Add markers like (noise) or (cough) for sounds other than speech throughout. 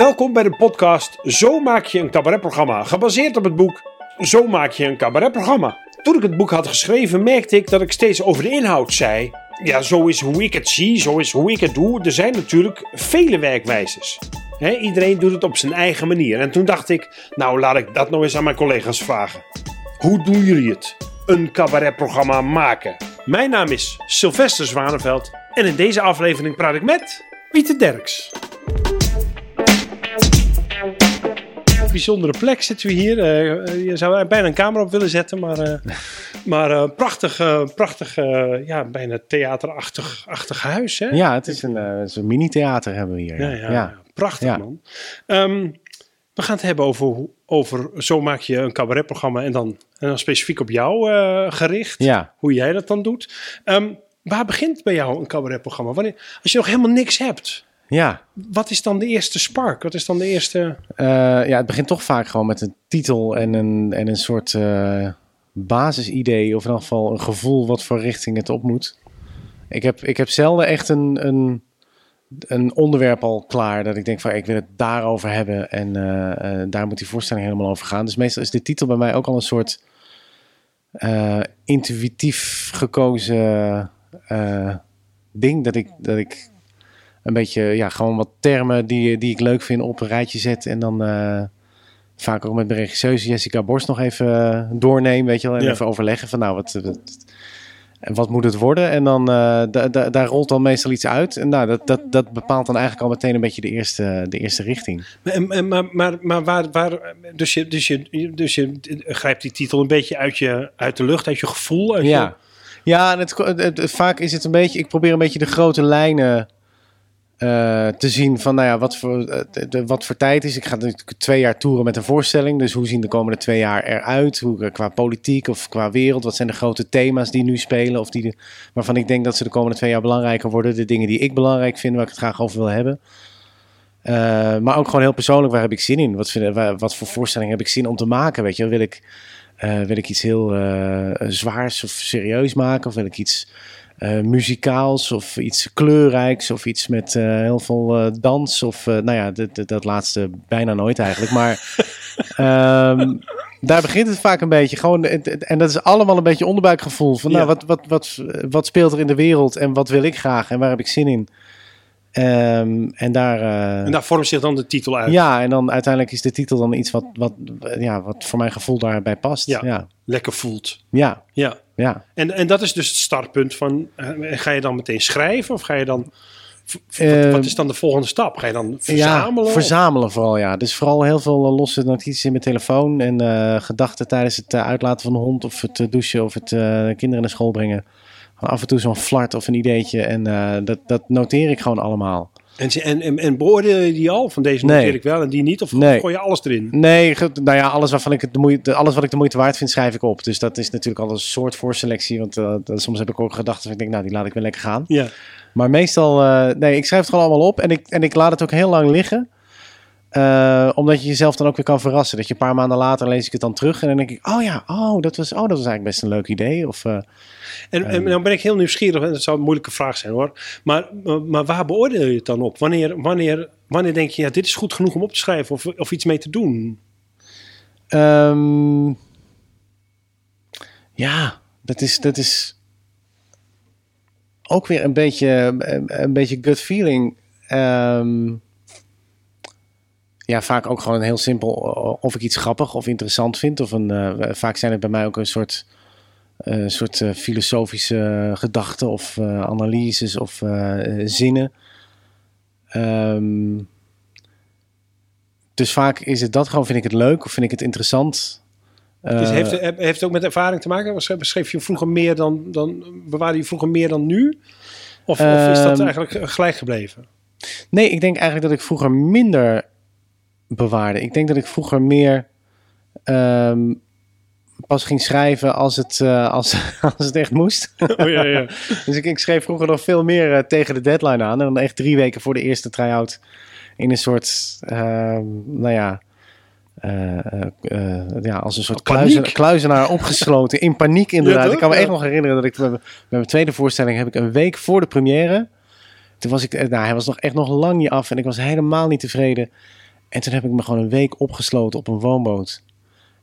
Welkom bij de podcast Zo maak je een cabaretprogramma, gebaseerd op het boek Zo maak je een cabaretprogramma. Toen ik het boek had geschreven, merkte ik dat ik steeds over de inhoud zei. Ja, zo is hoe ik het zie, zo is hoe ik het doe. Er zijn natuurlijk vele werkwijzes. Iedereen doet het op zijn eigen manier. En toen dacht ik, nou laat ik dat nou eens aan mijn collega's vragen. Hoe doen jullie het? Een cabaretprogramma maken. Mijn naam is Sylvester Zwaneveld en in deze aflevering praat ik met Pieter Derks. Bijzondere plek zitten we hier. Eh, je zou bijna een camera op willen zetten, maar, eh, (laughs) maar eh, prachtig, prachtig ja, bijna theaterachtig achtig huis. Hè? Ja, het is een, een mini-theater hebben we hier. Ja, ja, ja. prachtig man. Ehm, we gaan het hebben over, over zo maak je een cabaretprogramma en dan, en dan specifiek op jou gericht. Ja. Hoe jij dat dan doet. Ehm, waar begint bij jou een cabaretprogramma? Wanneer, als je nog helemaal niks hebt. Ja. Wat is dan de eerste spark? Wat is dan de eerste... Uh, ja, het begint toch vaak gewoon met een titel en een, en een soort uh, basisidee. Of in ieder geval een gevoel wat voor richting het op moet. Ik heb, ik heb zelden echt een, een, een onderwerp al klaar. Dat ik denk van ik wil het daarover hebben. En uh, daar moet die voorstelling helemaal over gaan. Dus meestal is de titel bij mij ook al een soort intuïtief gekozen ding. Dat ik, dat ik een beetje, ja, gewoon wat termen die, die ik leuk vind op een rijtje zet. En dan uh, vaak ook met mijn regisseuse Jessica Borst nog even uh, doornemen, weet je wel. En even overleggen van nou, wat, wat, wat moet het worden? En dan, uh, daar rolt dan meestal iets uit. En nou, dat, dat, dat bepaalt dan eigenlijk al meteen een beetje de eerste, de eerste richting. Maar, maar, maar, maar waar, waar, dus, je, dus, je, dus je grijpt die titel een beetje uit, je, uit de lucht, uit je gevoel? Uit ja. Je... Ja, het, het, vaak is het een beetje, ik probeer een beetje de grote lijnen uh, te zien van, nou ja, wat voor, de, wat voor tijd is. Ik ga natuurlijk twee jaar toeren met een voorstelling. Dus hoe zien de komende twee jaar eruit? Hoe, uh, qua politiek of qua wereld? Wat zijn de grote thema's die nu spelen? Of die waarvan ik denk dat ze de komende twee jaar belangrijker worden? De dingen die ik belangrijk vind, waar ik het graag over wil hebben. maar ook gewoon heel persoonlijk, waar heb ik zin in? Wat, vind, wat voor voorstelling heb ik zin om te maken? Weet je, wil ik, wil ik iets heel zwaars of serieus maken? Of wil ik iets uh, muzikaals of iets kleurrijks of iets met uh, heel veel uh, dans of nou ja, dat laatste bijna nooit eigenlijk. Maar um, (laughs) daar begint het vaak een beetje. Gewoon, en dat is allemaal een beetje onderbuikgevoel van nou, wat, wat, wat, wat speelt er in de wereld en wat wil ik graag en waar heb ik zin in? Um, en, daar, en daar vormt zich dan de titel uit. Ja, en dan uiteindelijk is de titel dan iets wat, wat, ja, wat voor mijn gevoel daarbij past. Ja, ja. lekker voelt. Ja. Ja. Ja. En, en dat is dus het startpunt van, uh, ga je dan meteen schrijven of ga je dan... Uh, wat is dan de volgende stap? Ga je dan verzamelen? Ja, verzamelen vooral, ja. Dus vooral heel veel losse notities in mijn telefoon en uh, gedachten tijdens het uitlaten van de hond of het douchen of het kinderen naar school brengen af en toe zo'n flart of een ideetje. En dat, dat noteer ik gewoon allemaal. En, en, en beoordeel je die al? Van deze noteer nee. ik wel en die niet? Of nee. gooi je alles erin? Nee, nou ja, alles, waarvan ik het de moeite, alles wat ik de moeite waard vind, schrijf ik op. Dus dat is natuurlijk al een soort voorselectie. Want uh, dat, soms heb ik ook gedachten van ik denk, nou, die laat ik wel lekker gaan. Ja. Maar meestal, uh, nee, ik schrijf het gewoon allemaal op. En ik, en ik laat het ook heel lang liggen. Uh, omdat je jezelf dan ook weer kan verrassen. Dat je een paar maanden later lees ik het dan terug. En dan denk ik, oh ja, oh, dat was, oh, dat was eigenlijk best een leuk idee. Of, en, en dan ben ik heel nieuwsgierig. En dat zou een moeilijke vraag zijn hoor. Maar, maar waar beoordeel je het dan op? Wanneer, wanneer, wanneer denk je, ja, dit is goed genoeg om op te schrijven of, of iets mee te doen? Um, ja, dat is, dat is ook weer een beetje, een beetje gut feeling. Um, ja, vaak ook gewoon heel simpel of ik iets grappig of interessant vind. Of een, uh, vaak zijn het bij mij ook een soort, uh, soort uh, filosofische gedachten of analyses of zinnen. Um, dus vaak is het dat gewoon, vind ik het leuk of vind ik het interessant. dus heeft, heeft het ook met ervaring te maken? Schreef je vroeger meer dan, dan bewaarde je vroeger meer dan nu? Of, of is dat eigenlijk gelijk gebleven? Nee, ik denk eigenlijk dat ik vroeger minder bewaarde. Ik denk dat ik vroeger meer um, pas ging schrijven als het, uh, als, (laughs) als het echt moest. Oh, ja, ja. (laughs) dus ik, ik, schreef vroeger nog veel meer uh, tegen de deadline aan. En dan echt drie weken voor de eerste try-out in een soort, uh, nou ja... Uh, ja, als een soort kluizen, kluizenaar opgesloten. In paniek inderdaad. Ja, ik kan me echt nog herinneren dat ik bij mijn tweede voorstelling heb ik een week voor de première. Toen was ik, nou, hij was nog echt nog lang niet af en ik was helemaal niet tevreden. En toen heb ik me gewoon een week opgesloten op een woonboot.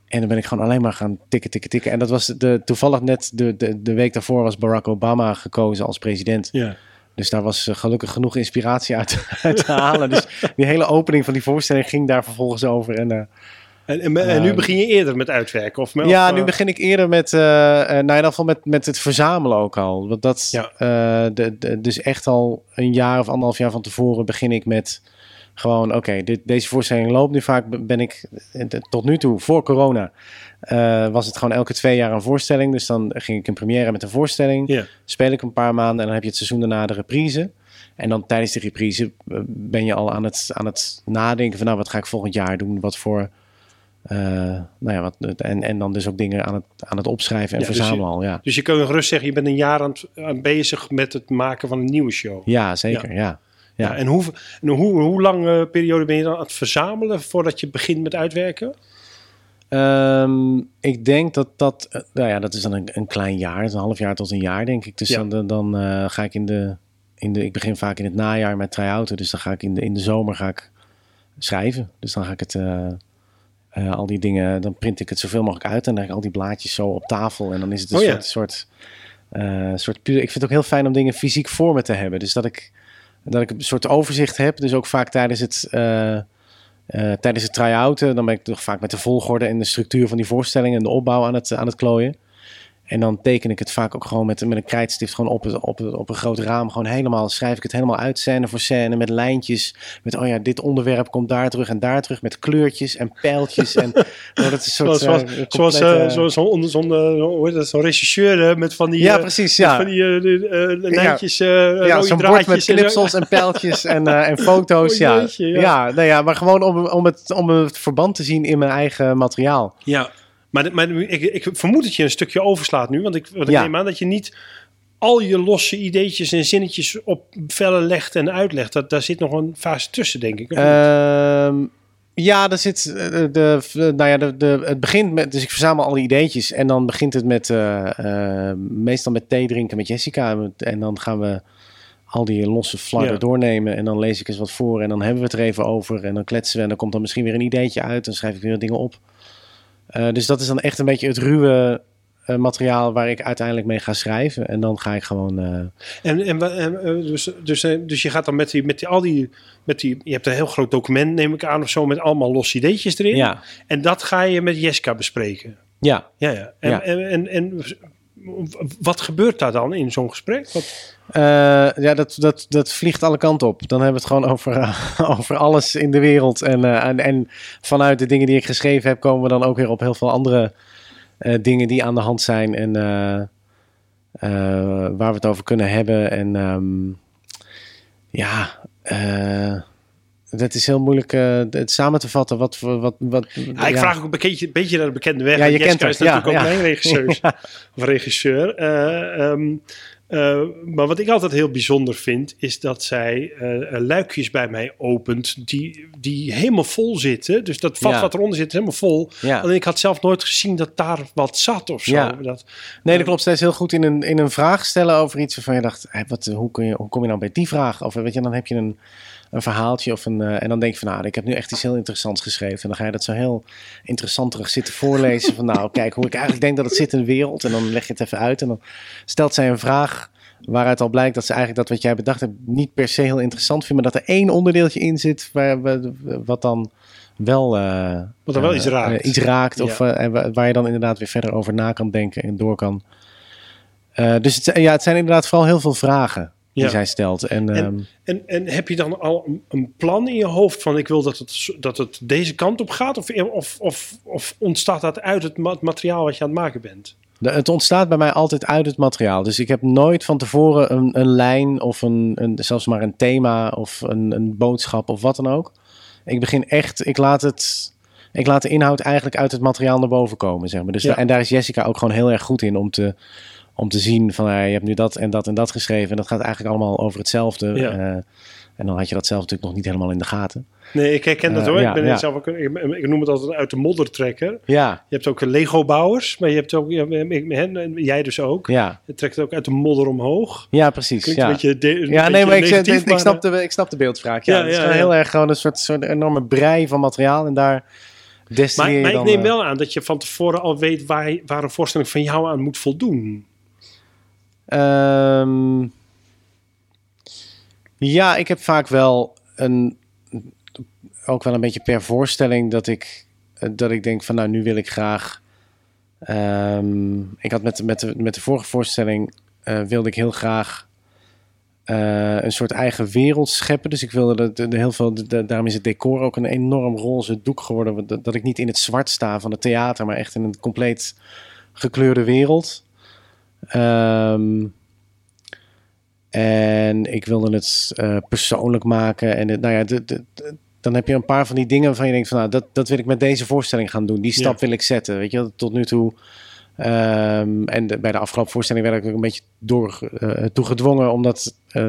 En dan ben ik gewoon alleen maar gaan tikken, tikken, tikken. En dat was de, toevallig net de, de, de week daarvoor was Barack Obama gekozen als president. Ja. Dus daar was eh, gelukkig genoeg inspiratie uit, (laughs) uit te halen. dus die hele opening van die voorstelling ging daar vervolgens over. En, uh, en, en, en, nu begin je eerder met uitwerken? Of met, ja, of, nu begin ik eerder met, uh, nou in ieder geval met, met het verzamelen ook al. Want dat, Ja. de, de, dus echt al een jaar of anderhalf jaar van tevoren begin ik met gewoon, oké, dit deze voorstelling loopt nu vaak, ben ik tot nu toe, voor corona, uh, was het gewoon elke twee jaar een voorstelling. Dus dan ging ik een première met een voorstelling, Ja. speel ik een paar maanden en dan heb je het seizoen daarna de reprise. En dan tijdens de reprise eh, ben je al aan het, aan het nadenken van, nou, wat ga ik volgend jaar doen? Wat voor... Uh, nou ja, wat, en, en dan dus ook dingen aan het, aan het opschrijven en Ja, dus verzamelen je- al. Ja, Dus je kan gerust zeggen, je bent een jaar aan, het- aan bezig met het maken van een nieuwe show. ja zeker. Ja. Ja. Ja, en hoe, en hoe, hoe lange periode ben je dan aan het verzamelen voordat je begint met uitwerken? Ehm, ik denk dat dat, eh, nou ja, dat is dan een, een klein jaar, een half jaar tot een jaar, denk ik. Dus Ja. dan, dan eh, ga ik in de, in de, ik begin vaak in het najaar met try-outen, dus dan ga ik in de, in de zomer ga ik schrijven. Dus dan ga ik het, eh, eh, al die dingen, dan print ik het zoveel mogelijk uit en dan leg ik al die blaadjes zo op tafel en dan is het een Oh ja. soort, soort, eh, soort puur. Ik vind het ook heel fijn om dingen fysiek voor me te hebben, dus dat ik, dat ik een soort overzicht heb. Dus ook vaak tijdens het. eh, eh, tijdens het try-outen, dan ben ik toch vaak met de volgorde en de structuur van die voorstelling en de opbouw aan het, aan het klooien. En dan teken ik het vaak ook gewoon met, met een krijtstift gewoon op, het, op, het- op een groot raam. Gewoon helemaal, schrijf ik het helemaal uit, scène voor scène, met lijntjes. Met, oh ja, dit onderwerp komt daar terug en daar terug, met kleurtjes en pijltjes. En, (laughs) oh, dat is soort, Zoals, eh, zoals, eh, zoals zo'n zo'n eh, regisseur met van die, Ja, precies, ja. van die Ja. lijntjes, ja, zo'n bord met en knipsels en pijltjes en, en (laughs) foto's. Oh, ja. Ja. nou ja, maar gewoon om, om, het, om het verband te zien in mijn eigen materiaal. Ja, maar, maar ik, ik vermoed dat je een stukje overslaat nu. Want ik, want ik Ja. neem aan dat je niet al je losse ideetjes en zinnetjes op vellen legt en uitlegt. Dat, daar zit nog een fase tussen, denk ik. Ehm, ja, er zit eh, de, de, nou ja, de, de, het begint met, dus ik verzamel alle ideetjes en dan begint het met, eh, eh, meestal met thee drinken met Jessica en dan gaan we al die losse flarden Ja. doornemen en dan lees ik eens wat voor en dan hebben we het er even over en dan kletsen we en dan komt dan misschien weer een ideetje uit, dan schrijf ik weer dingen op. Eh, dus dat is dan echt een beetje het ruwe eh, materiaal waar ik uiteindelijk mee ga schrijven en dan ga ik gewoon... eh, En, en, dus, dus, dus je gaat dan met die, met die, al die, met die, je hebt een heel groot document, neem ik aan, of zo, met allemaal losse ideetjes erin. ja, En dat ga je met Jessica bespreken. ja. Ja, ja. En, Ja. En, en, en wat gebeurt daar dan in zo'n gesprek? Eh, ja, dat, dat, dat vliegt alle kanten op. Dan hebben we het gewoon over, eh, (laughs) over alles in de wereld. En, eh, en, en vanuit de dingen die ik geschreven heb, komen we dan ook weer op heel veel andere dingen die aan de hand zijn. En waar we het over kunnen hebben. En ehm, ja, dat is heel moeilijk eh, het samen te vatten. Wat, wat, wat, Ja, ik vraag ook een beetje, een beetje naar de bekende weg. Ja, je kent is natuurlijk ook mijn regisseur. (laughs) Of regisseur. Eh, ehm, eh, maar wat ik altijd heel bijzonder vind, is dat zij luikjes bij mij opent die, die helemaal vol zitten. Dus dat vat wat eronder zit is helemaal vol. Alleen ik had zelf nooit gezien dat daar wat zat of zo. Dat, Nee, dat klopt. Zij is heel goed in een, in een vraag stellen over iets waarvan je dacht, wat, hoe, kun je, hoe kom je nou bij die vraag? Of weet je, dan heb je een, een verhaaltje of een, eh, en dan denk je van, nou, ik heb nu echt iets heel interessants geschreven. En dan ga je dat zo heel interessant terug zitten voorlezen van, nou, kijk, hoe ik eigenlijk denk dat het zit in de wereld. En dan leg je het even uit en dan stelt zij een vraag waaruit al blijkt dat ze eigenlijk dat wat jij bedacht hebt niet per se heel interessant vindt, maar dat er één onderdeeltje in zit waar, wat dan wel, eh, Wat dan wel iets raakt. eh, iets raakt Ja. en wa- waar je dan inderdaad weer verder over na kan denken en door kan. Dus het, ja, het zijn inderdaad vooral heel veel vragen die Ja. zij stelt. En, En- ehm, En, en heb je dan al een, een plan in je hoofd van ik wil dat het, dat het deze kant op gaat? Of, of, of, of ontstaat dat uit het ma- materiaal wat je aan het maken bent? de- het ontstaat bij mij altijd uit het materiaal. Dus ik heb nooit van tevoren een, een lijn of een, een, zelfs maar een thema of een, een boodschap of wat dan ook. Ik begin echt, ik laat het. Ik laat de inhoud eigenlijk uit het materiaal naar boven komen, zeg maar. Dus Ja. en daar is Jessica ook gewoon heel erg goed in om te, om te zien van eh, je hebt nu dat en dat en dat geschreven. En dat gaat eigenlijk allemaal over hetzelfde. Ja. Eh, en dan had je dat zelf natuurlijk nog niet helemaal in de gaten. Nee, ik herken dat Eh, hoor. ja, ik, ben ja. zelf ook, ik, ik noem het altijd uit de modder trekken. Ja, Je hebt ook Lego-bouwers, maar je hebt ook, ja, hè, jij dus ook. ja, Je trekt het ook uit de modder omhoog. ja precies. Klinkt ja. een beetje de, een Ja, nee, ik, ik, snap maar, de, ik snap de beeldvraag. Ja, Ja, het is ja, gewoon ja. heel erg gewoon een soort, soort enorme brei van materiaal. En daar Maar, maar ik dan... neem eh, wel aan dat je van tevoren al weet waar, waar een voorstelling van jou aan moet voldoen. Ehm, ja, ik heb vaak wel een, ook wel een beetje per voorstelling dat ik, eh, dat ik denk van nou, nu wil ik graag. ehm, ik had met, met, de, met de vorige voorstelling eh, wilde ik heel graag eh, een soort eigen wereld scheppen. Dus ik wilde dat heel veel, daarom is het decor ook een enorm roze doek geworden. Dat, dat ik niet in het zwart sta van het theater, maar echt in een compleet gekleurde wereld. Ehm, en ik wilde het eh, persoonlijk maken. En het, nou ja, de, de- de- dan heb je een paar van die dingen waarvan je denkt van nou, dat, dat wil ik met deze voorstelling gaan doen. Die stap Ja. wil ik zetten. Weet je, tot nu toe. ehm, en bij de afgelopen voorstelling werd ik ook een beetje door, toe gedwongen, omdat eh,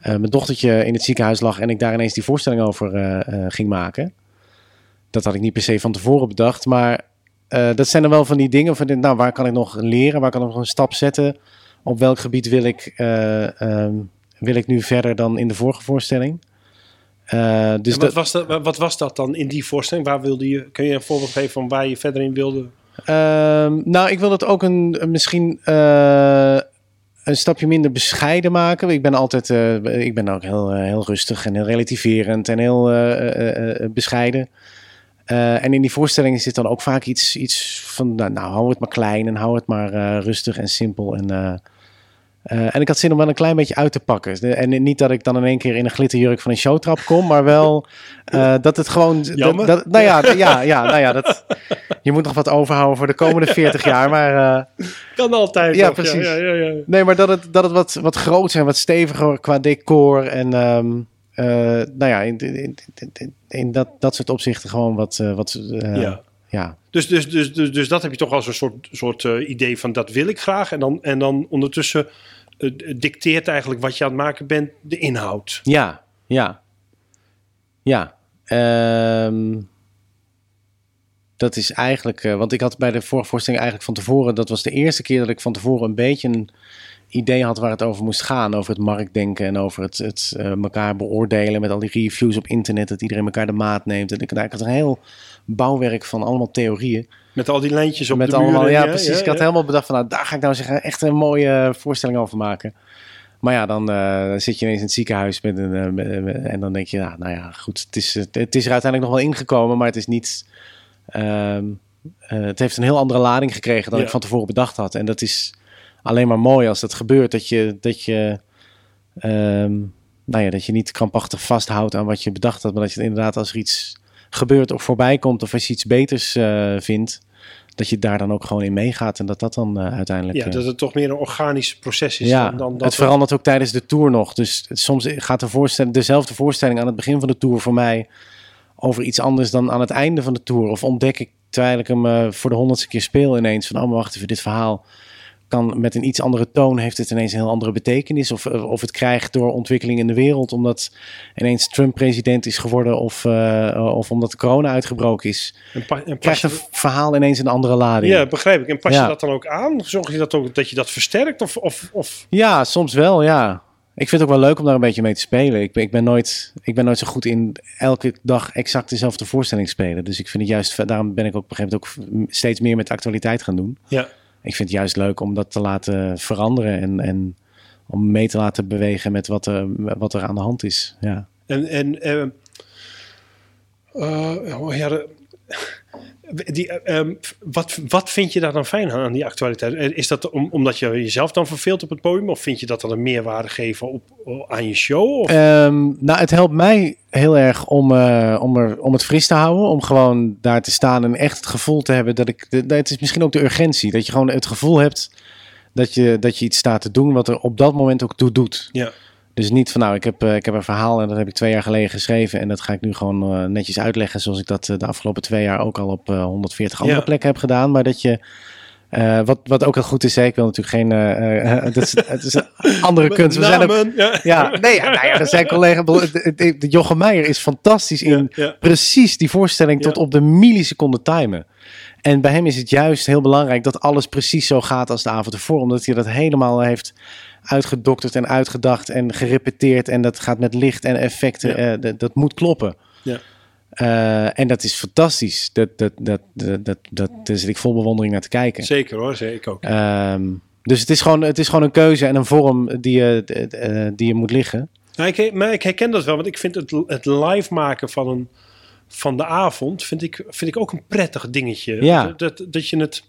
mijn dochtertje in het ziekenhuis lag en ik daar ineens die voorstelling over ging maken. Dat had ik niet per se van tevoren bedacht, maar eh, dat zijn dan wel van die dingen van, nou, waar kan ik nog leren? Waar kan ik nog een stap zetten? Op welk gebied wil ik, eh, ehm, wil ik nu verder dan in de vorige voorstelling? Eh, dus wat, dat, was dat, wat was dat dan in die voorstelling? Waar wilde je, kun je een voorbeeld geven van waar je verder in wilde? Ehm, nou, ik wil het ook een, misschien een stapje minder bescheiden maken. Ik ben altijd, ik ben ook heel, heel rustig en heel relativerend en heel bescheiden. Eh, en in die voorstellingen zit dan ook vaak iets, iets van, nou, nou, hou het maar klein en hou het maar eh, rustig en simpel. En, eh, en ik had zin om wel een klein beetje uit te pakken. De- En niet dat ik dan in één keer in een glitterjurk van een showtrap kom, maar wel dat het gewoon... dat- Jammer. Dat, nou ja, ja, ja, nou ja, dat, je moet nog wat overhouden voor de komende 40 jaar. Maar Kan altijd. Ja, precies. Ja, ja, ja. nee, maar dat het, dat het wat, wat groter en wat steviger qua decor. En ehm, eh, nou ja, in, in, in, in dat, dat soort opzichten gewoon wat... eh, wat eh, Ja. ja. Dus, dus, dus, dus, dus dat heb je toch als een soort, soort idee van dat wil ik graag. En dan, en dan ondertussen dicteert eigenlijk wat je aan het maken bent de inhoud. Ja, ja. Ja. Ehm, dat is eigenlijk... want ik had bij de vorige voorstelling eigenlijk van tevoren... Dat was de eerste keer dat ik van tevoren een beetje een idee had waar het over moest gaan. Over het marktdenken en over het, het eh, elkaar beoordelen met al die reviews op internet. Dat iedereen elkaar de maat neemt. En ik, nou, ik had een heel bouwwerk van allemaal theorieën. Met al die lijntjes op met de allemaal, muren. ja, precies. ik had helemaal bedacht van, nou, daar ga ik nou zeggen, echt een mooie voorstelling over maken. Maar ja, dan eh, zit je ineens in het ziekenhuis met een, eh, met- met- en dan denk je, nou, nou ja, goed, het is, het, het is er uiteindelijk nog wel ingekomen, maar het is niet, ehm, eh, het heeft een heel andere lading gekregen dan ik van tevoren bedacht had. En dat is alleen maar mooi als dat gebeurt, dat je, dat je, ehm, nou ja, dat je niet krampachtig vasthoudt aan wat je bedacht had, maar dat je inderdaad als er iets gebeurt of voorbij komt of als je iets beters eh, vindt, dat je daar dan ook gewoon in meegaat en dat dat dan eh, uiteindelijk... Ja, eh, dat het toch meer een organisch proces is ja, dan, dan dat het verandert ook tijdens de tour nog. Dus soms gaat de voorstelling, dezelfde voorstelling aan het begin van de tour voor mij over iets anders dan aan het einde van de tour. Of ontdek ik terwijl ik hem eh, voor de honderdste keer speel ineens van, oh maar wacht even, dit verhaal kan met een iets andere toon heeft het ineens een heel andere betekenis. Of, of het krijgt door ontwikkeling in de wereld, omdat ineens Trump president is geworden of, eh, of omdat de corona uitgebroken is. En, pa- en Krijgt een verhaal ineens een andere lading. ja, begrijp ik. En pas Ja. je dat dan ook aan? Zorg je dat ook dat je dat versterkt? Of, of, of Ja, soms wel, ja. Ik vind het ook wel leuk om daar een beetje mee te spelen. Ik ben, ik ben, nooit, ik ben nooit zo goed in elke dag exact dezelfde voorstelling spelen. Dus ik vind het juist, daarom ben ik ook op een gegeven moment ook steeds meer met actualiteit gaan doen. ja. Ik vind het juist leuk om dat te laten veranderen en, en om mee te laten bewegen met wat er, wat er aan de hand is. Ja. En, en eh, oh ja, die, eh, ehm, wat, wat vind je daar dan fijn aan, aan die actualiteit? Eh, Is dat om, omdat je jezelf dan verveelt op het podium? Of vind je dat dan een meerwaarde geven op, aan je show? Of? Ehm, nou, het helpt mij heel erg om, eh, om, er, om het fris te houden. Om gewoon daar te staan en echt het gevoel te hebben dat ik. Het is misschien ook de urgentie. Dat je gewoon het gevoel hebt dat je, dat je iets staat te doen wat er op dat moment ook toe doet. ja. Dus niet van nou, ik heb, eh, ik heb een verhaal en dat heb ik twee jaar geleden geschreven. En dat ga ik nu gewoon eh, netjes uitleggen. Zoals ik dat eh, de afgelopen twee jaar ook al op eh, 140 andere Ja. plekken heb gedaan. Maar dat je wat, wat ook heel goed is, hè, ik wil natuurlijk geen. (laughs) het, is, het is een andere kunst. We zijn ook, ja. ja, nee, ja, nou ja, zijn collega. Jochem Meijer is fantastisch in Ja, precies die voorstelling tot op de milliseconde timen. En bij hem is het juist heel belangrijk dat alles precies zo gaat als de avond ervoor. Omdat hij dat helemaal heeft uitgedokterd en uitgedacht en gerepeteerd. En dat gaat met licht en effecten. Ja. eh, dat, moet kloppen. Ja. Eh, en dat is fantastisch. Dat, dat, dat, dat, dat, dat, daar zit ik vol bewondering naar te kijken. Zeker hoor, zeker ook. Ehm, dus het is, gewoon, het is gewoon een keuze en een vorm die je, eh, die je moet liggen. Nou, ik, maar ik herken dat wel, want ik vind het, het live maken van, een, van de avond vind ik, vind ik ook een prettig dingetje. Ja. Dat, dat je het.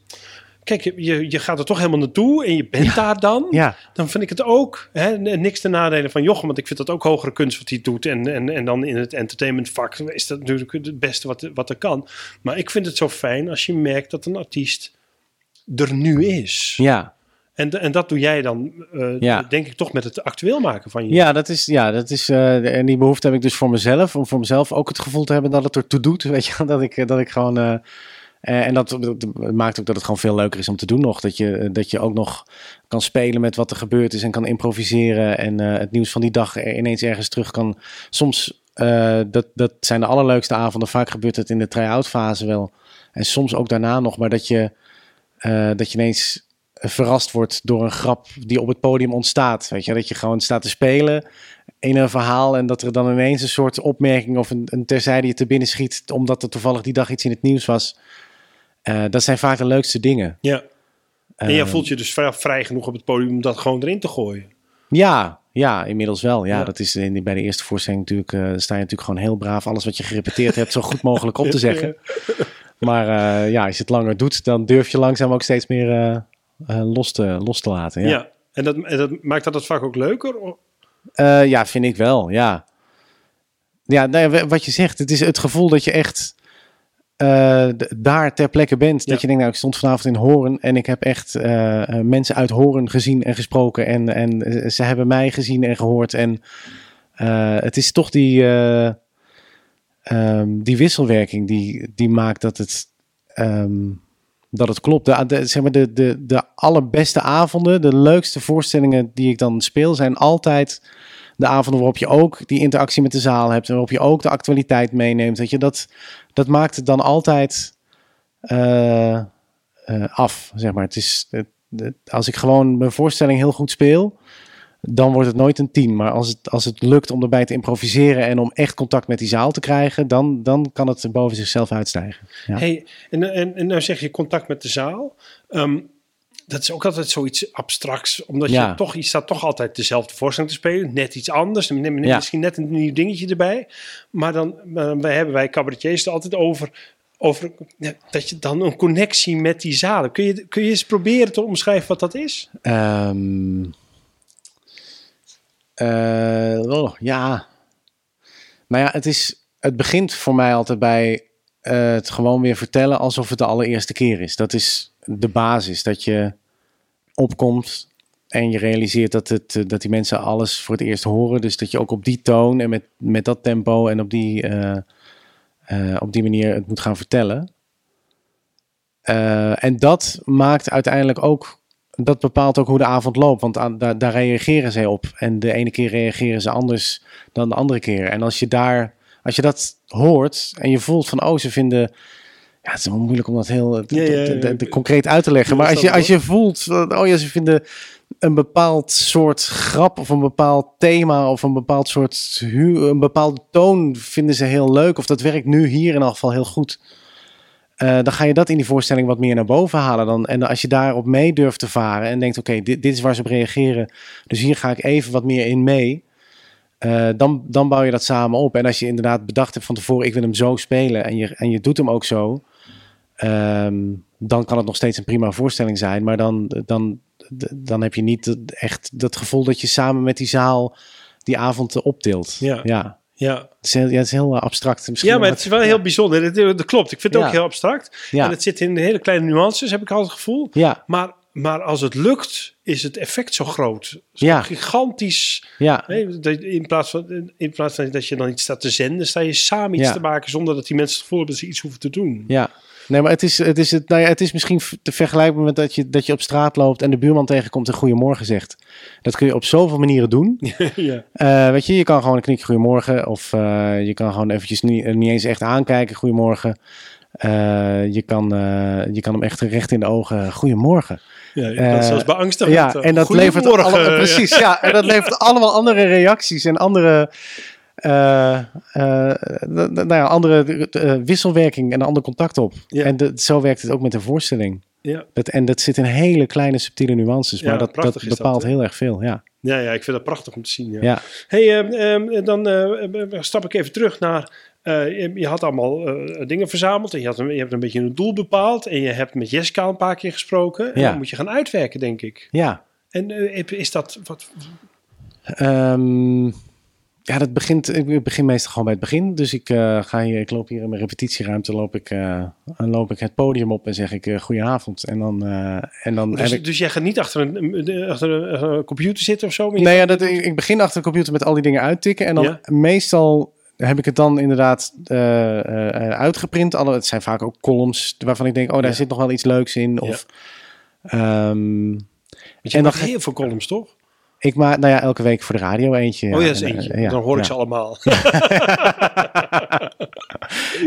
Kijk, je, je, gaat er toch helemaal naartoe en je bent daar dan. Ja, Dan vind ik het ook hè, niks te nadelen van Jochem, want ik vind dat ook hogere kunst wat hij doet. En, en, en dan in het entertainmentvak is dat natuurlijk het beste wat, wat er kan. Maar ik vind het zo fijn als je merkt dat een artiest er nu is. ja. En, en dat doe jij dan, eh, Ja. denk ik, toch met het actueel maken van je. Ja, dat is, ja, dat is eh, en die behoefte heb ik dus voor mezelf. Om voor mezelf ook het gevoel te hebben dat het ertoe doet. (laughs) Weet je, dat ik, dat ik gewoon. eh, eh, en dat, maakt ook dat het gewoon veel leuker is om te doen nog. Dat je, dat je ook nog kan spelen met wat er gebeurd is en kan improviseren. En eh, het nieuws van die dag ineens ergens terug kan. Soms, eh, dat, dat zijn de allerleukste avonden. Vaak gebeurt het in de try-out fase wel. En soms ook daarna nog. Maar dat je, eh, dat je ineens verrast wordt door een grap die op het podium ontstaat. Weet je, dat je gewoon staat te spelen in een verhaal en dat er dan ineens een soort opmerking of een, een terzijde je te binnen schiet, omdat er toevallig die dag iets in het nieuws was. Eh, dat zijn vaak de leukste dingen. Ja. En jij Eh, voelt je dus vrij, genoeg op het podium om dat gewoon erin te gooien. Ja, ja, inmiddels wel. Ja, Ja. dat is in, bij de eerste voorstelling natuurlijk, eh, sta je natuurlijk gewoon heel braaf alles wat je gerepeteerd hebt zo goed mogelijk op te (laughs) zeggen. Maar eh, ja, als je het langer doet, dan durf je langzaam ook steeds meer los, te, los te laten. Ja. Ja. En, dat, en dat maakt dat het vaak ook leuker? Ja, vind ik wel, ja. Ja, nou ja, wat je zegt, het is het gevoel dat je echt eh, daar ter plekke bent. Ja. Dat je denkt, nou, ik stond vanavond in Horen en ik heb echt eh, eh, mensen uit Horen gezien en gesproken. En, en ze hebben mij gezien en gehoord. En het is toch die, eh, ehm, die wisselwerking die, die maakt dat het, ehm, dat het klopt. De, de, zeg maar de, de, de allerbeste avonden, de leukste voorstellingen die ik dan speel, zijn altijd de avonden waarop je ook die interactie met de zaal hebt. En waarop je ook de actualiteit meeneemt. Weet je, dat, dat maakt het dan altijd eh, eh, af, zeg maar. Het is, als ik gewoon mijn voorstelling heel goed speel, dan wordt het nooit een 10. Maar als het, als het lukt om erbij te improviseren en om echt contact met die zaal te krijgen, dan, dan kan het boven zichzelf uitstijgen. Ja. Hey, en, en, en nou zeg je contact met de zaal. Ehm, dat is ook altijd zoiets abstracts. Omdat Ja. je toch, je staat toch altijd dezelfde voorstelling te spelen. Net iets anders. Ja. Misschien net een nieuw dingetje erbij. Maar dan eh, hebben wij cabaretiers er altijd over... Over dat je dan een connectie met die zalen. Kun je, kun je eens proberen te omschrijven wat dat is? Ehm, eh, oh, ja. Nou ja, het, is, het begint voor mij altijd bij eh, het gewoon weer vertellen alsof het de allereerste keer is. Dat is de basis. Dat je opkomt en je realiseert dat, het, eh, dat die mensen alles voor het eerst horen. Dus dat je ook op die toon en met, met dat tempo en op die, eh, eh, op die manier het moet gaan vertellen. En dat maakt uiteindelijk ook dat bepaalt ook hoe de avond loopt. Want daar, daar reageren zij op. En de ene keer reageren ze anders dan de andere keer. En als je daar, als je dat hoort en je voelt van, oh, ze vinden. Ja, het is wel moeilijk om dat heel eh, Ja, ja, ja. concreet uit te leggen. Maar als je, als je voelt, oh ja, ze vinden een bepaald soort grap of een bepaald thema of een bepaald soort hu een bepaalde toon vinden ze heel leuk. Of dat werkt nu hier in elk geval heel goed. Eh, dan ga je dat in die voorstelling wat meer naar boven halen. Dan, en als je daarop mee durft te varen en denkt: oké, dit, dit is waar ze op reageren. Dus hier ga ik even wat meer in mee. eh, dan, dan bouw je dat samen op. En als je inderdaad bedacht hebt van tevoren: ik wil hem zo spelen. En je, en je doet hem ook zo. Ehm, dan kan het nog steeds een prima voorstelling zijn. Maar dan, dan, dan heb je niet echt dat gevoel dat je samen met die zaal die avond optilt. Ja. ja. Ja, Het is heel, ja, het is heel eh, abstract. Misschien ja maar het is wel heel bijzonder. Dat, dat klopt. Ik vind het ook heel abstract. Ja. En het zit in hele kleine nuances, heb ik altijd het gevoel. Ja, Maar, maar als het lukt, is het effect zo groot. Zo Ja. gigantisch. ja. In, plaats van, in plaats van dat je dan iets staat te zenden, sta je samen iets te maken zonder dat die mensen het gevoel hebben dat ze iets hoeven te doen. Ja, Nee, maar het is, het is, het, nou ja, het is misschien te vergelijken met dat je, dat je op straat loopt en de buurman tegenkomt en goedemorgen zegt. Dat kun je op zoveel manieren doen. (laughs) ja. Eh, weet je, je kan gewoon een knikje goedemorgen. Of eh, je kan gewoon eventjes niet, niet eens echt aankijken, goedemorgen. Eh, je, kan, eh, je kan hem echt recht in de ogen, goedemorgen. ja je kan Eh, zelfs beangstigend. Ja, eh, en dat levert, alle- precies, ja, en dat levert (laughs) allemaal andere reacties en andere, eh, eh, nou ja, andere eh, wisselwerking en ander contact op. Ja. En zo werkt het ook met een voorstelling. Ja. Dat, en dat zit in hele kleine subtiele nuances, maar dat, dat bepaalt heel erg veel. Ja, Ja, ja, ik vind dat prachtig om te zien. Ja. ja. Hey, ehm, ehm, dan eh, stap ik even terug naar. eh, je, je had allemaal eh, dingen verzameld en je, had een, je hebt een beetje een doel bepaald. En je hebt met Jessica een paar keer gesproken. En Ja. dan moet je gaan uitwerken, denk ik. ja. En eh, is dat. Wat, Ehm, ja, dat begint, ik begin meestal gewoon bij het begin. Dus ik, eh, ga hier, ik loop hier in mijn repetitieruimte, loop ik, eh, dan loop ik het podium op en zeg ik eh goedenavond. En dan, en dan dus, ik... dus jij gaat niet achter een, een- achter een, computer zitten of zo? Nee, ja, dat, ik, ik begin achter de computer met al die dingen uittikken. En dan Ja. meestal heb ik het dan inderdaad uitgeprint. Alle, het zijn vaak ook columns waarvan ik denk, oh, daar Ja. zit nog wel iets leuks in. Of, ehm, Want je en dan heel veel columns, toch? Ik maak, nou ja, elke week voor de radio eentje. oh ja, dat is En, eh, eentje. ja, dan hoor ik ze allemaal. (laughs)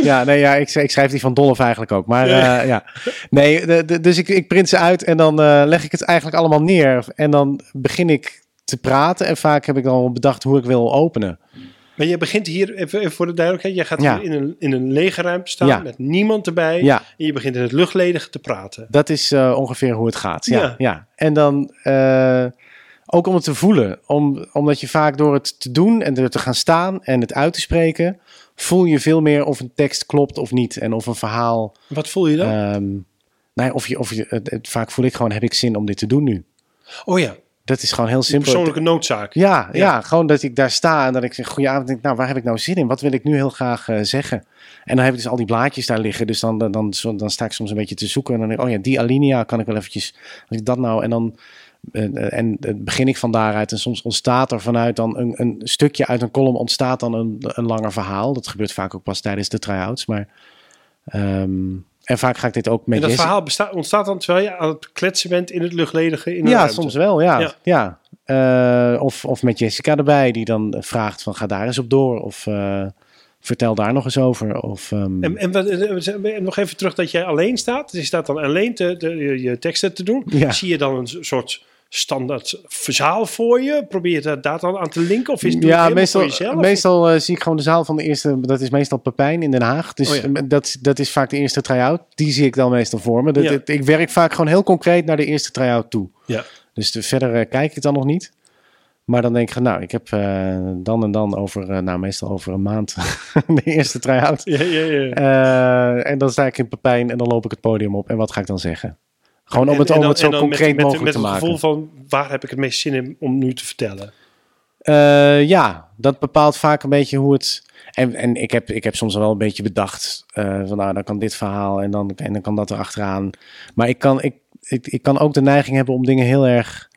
Ja, nee, ja ik, ik schrijf die van Dolf eigenlijk ook. Maar Ja. ja, ja. Nee, de, de- dus ik, ik print ze uit en dan eh, leg ik het eigenlijk allemaal neer. En dan begin ik te praten. En vaak heb ik dan bedacht hoe ik wil openen. Maar je begint hier, even, voor de duidelijkheid, jij gaat Ja. hier in een, in een lege ruimte staan Ja. met niemand erbij. Ja. En je begint in het luchtledige te praten. Dat is eh, ongeveer hoe het gaat. Ja, Ja. ja. En dan eh, ook om het te voelen. Om, omdat je vaak door het te doen en er te gaan staan en het uit te spreken, voel je veel meer of een tekst klopt of niet. En of een verhaal. Wat voel je dan? ehm nou ja, of je, of je, het, het- vaak voel ik gewoon: heb ik zin om dit te doen nu? oh ja, Dat is gewoon heel simpel. persoonlijke noodzaak. Ja, Ja. ja. gewoon dat ik daar sta en dat ik zeg, goedenavond, denk, nou, waar heb ik nou zin in? Wat wil ik nu heel graag eh, zeggen? En dan heb ik dus al die blaadjes daar liggen, dus dan, dan, dan, dan sta ik soms een beetje te zoeken en dan denk ik, oh ja, die alinea kan ik wel eventjes, als ik dat nou, en dan eh, en eh, begin ik van daaruit en soms ontstaat er vanuit dan een, een stukje uit een column ontstaat dan een, een langer verhaal. Dat gebeurt vaak ook pas tijdens de try-outs, maar ehm, en vaak ga ik dit ook met En dat Jesse- verhaal besta- ontstaat dan terwijl je aan het kletsen bent in het luchtledige in Ja, ruimte. soms wel, ja. Ja. ja. Eh, of, of met Jessica erbij, die dan vraagt van ga daar eens op door. Of eh, vertel daar nog eens over. Of, ehm, En, en, en nog even terug dat jij alleen staat. Dus je staat dan alleen te, de, je, je teksten te doen. Ja. Zie je dan een soort standaard verzaal voor je? Probeer je daar dan aan te linken? Of is het ja, meestal, voor jezelf? meestal eh, zie ik gewoon de zaal van de eerste. Dat is meestal Pepijn in Den Haag. Dus Oh ja. eh, dat, dat is vaak de eerste try-out. Die zie ik dan meestal voor me. Dat, Ja. ik werk vaak gewoon heel concreet naar de eerste try-out toe. Ja. Dus de, verder eh, kijk ik dan nog niet. Maar dan denk ik, nou, ik heb dan en dan over, nou, meestal over een maand (laughs) de eerste try-out. Ja, ja, ja. En dan sta ik in Pepijn en dan loop ik het podium op. En wat ga ik dan zeggen? Gewoon om het, en om dan- het zo concreet met, met, mogelijk met te het maken. gevoel van waar heb ik het meest zin in om nu te vertellen? Eh, ja, dat bepaalt vaak een beetje hoe het. En, en ik, heb, ik heb soms wel een beetje bedacht. eh, van nou, dan kan dit verhaal en dan, en dan kan dat erachteraan. Maar ik kan, ik, ik, ik kan ook de neiging hebben om dingen heel erg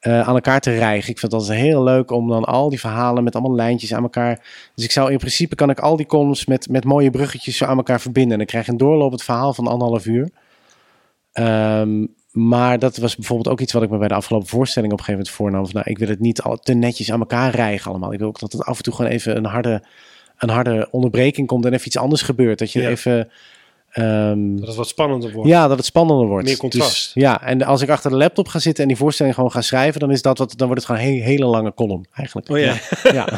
eh, aan elkaar te rijgen. Ik vind het altijd heel leuk om dan al die verhalen met allemaal lijntjes aan elkaar. Dus ik zou in principe kan ik al die columns met, met mooie bruggetjes zo aan elkaar verbinden. En dan krijg je een doorlopend verhaal van anderhalf uur. Ehm, maar dat was bijvoorbeeld ook iets wat ik me bij de afgelopen voorstelling op een gegeven moment voornam. Van, nou, ik wil het niet al te netjes aan elkaar rijgen allemaal. Ik wil ook dat het af en toe gewoon even een harde, een harde onderbreking komt en even iets anders gebeurt. Dat je Ja. even... ehm, Dat het wat spannender wordt. ja, dat het spannender wordt. Meer contrast. Dus, ja, en als ik achter de laptop ga zitten en die voorstelling gewoon ga schrijven, dan is dat wat, dan wordt het gewoon een he- hele lange column eigenlijk. Oh ja. Ja.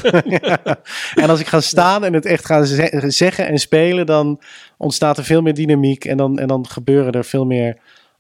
(laughs) en als ik ga staan en het echt ga ze- zeggen en spelen, dan ontstaat er veel meer dynamiek en dan, en dan gebeuren er veel meer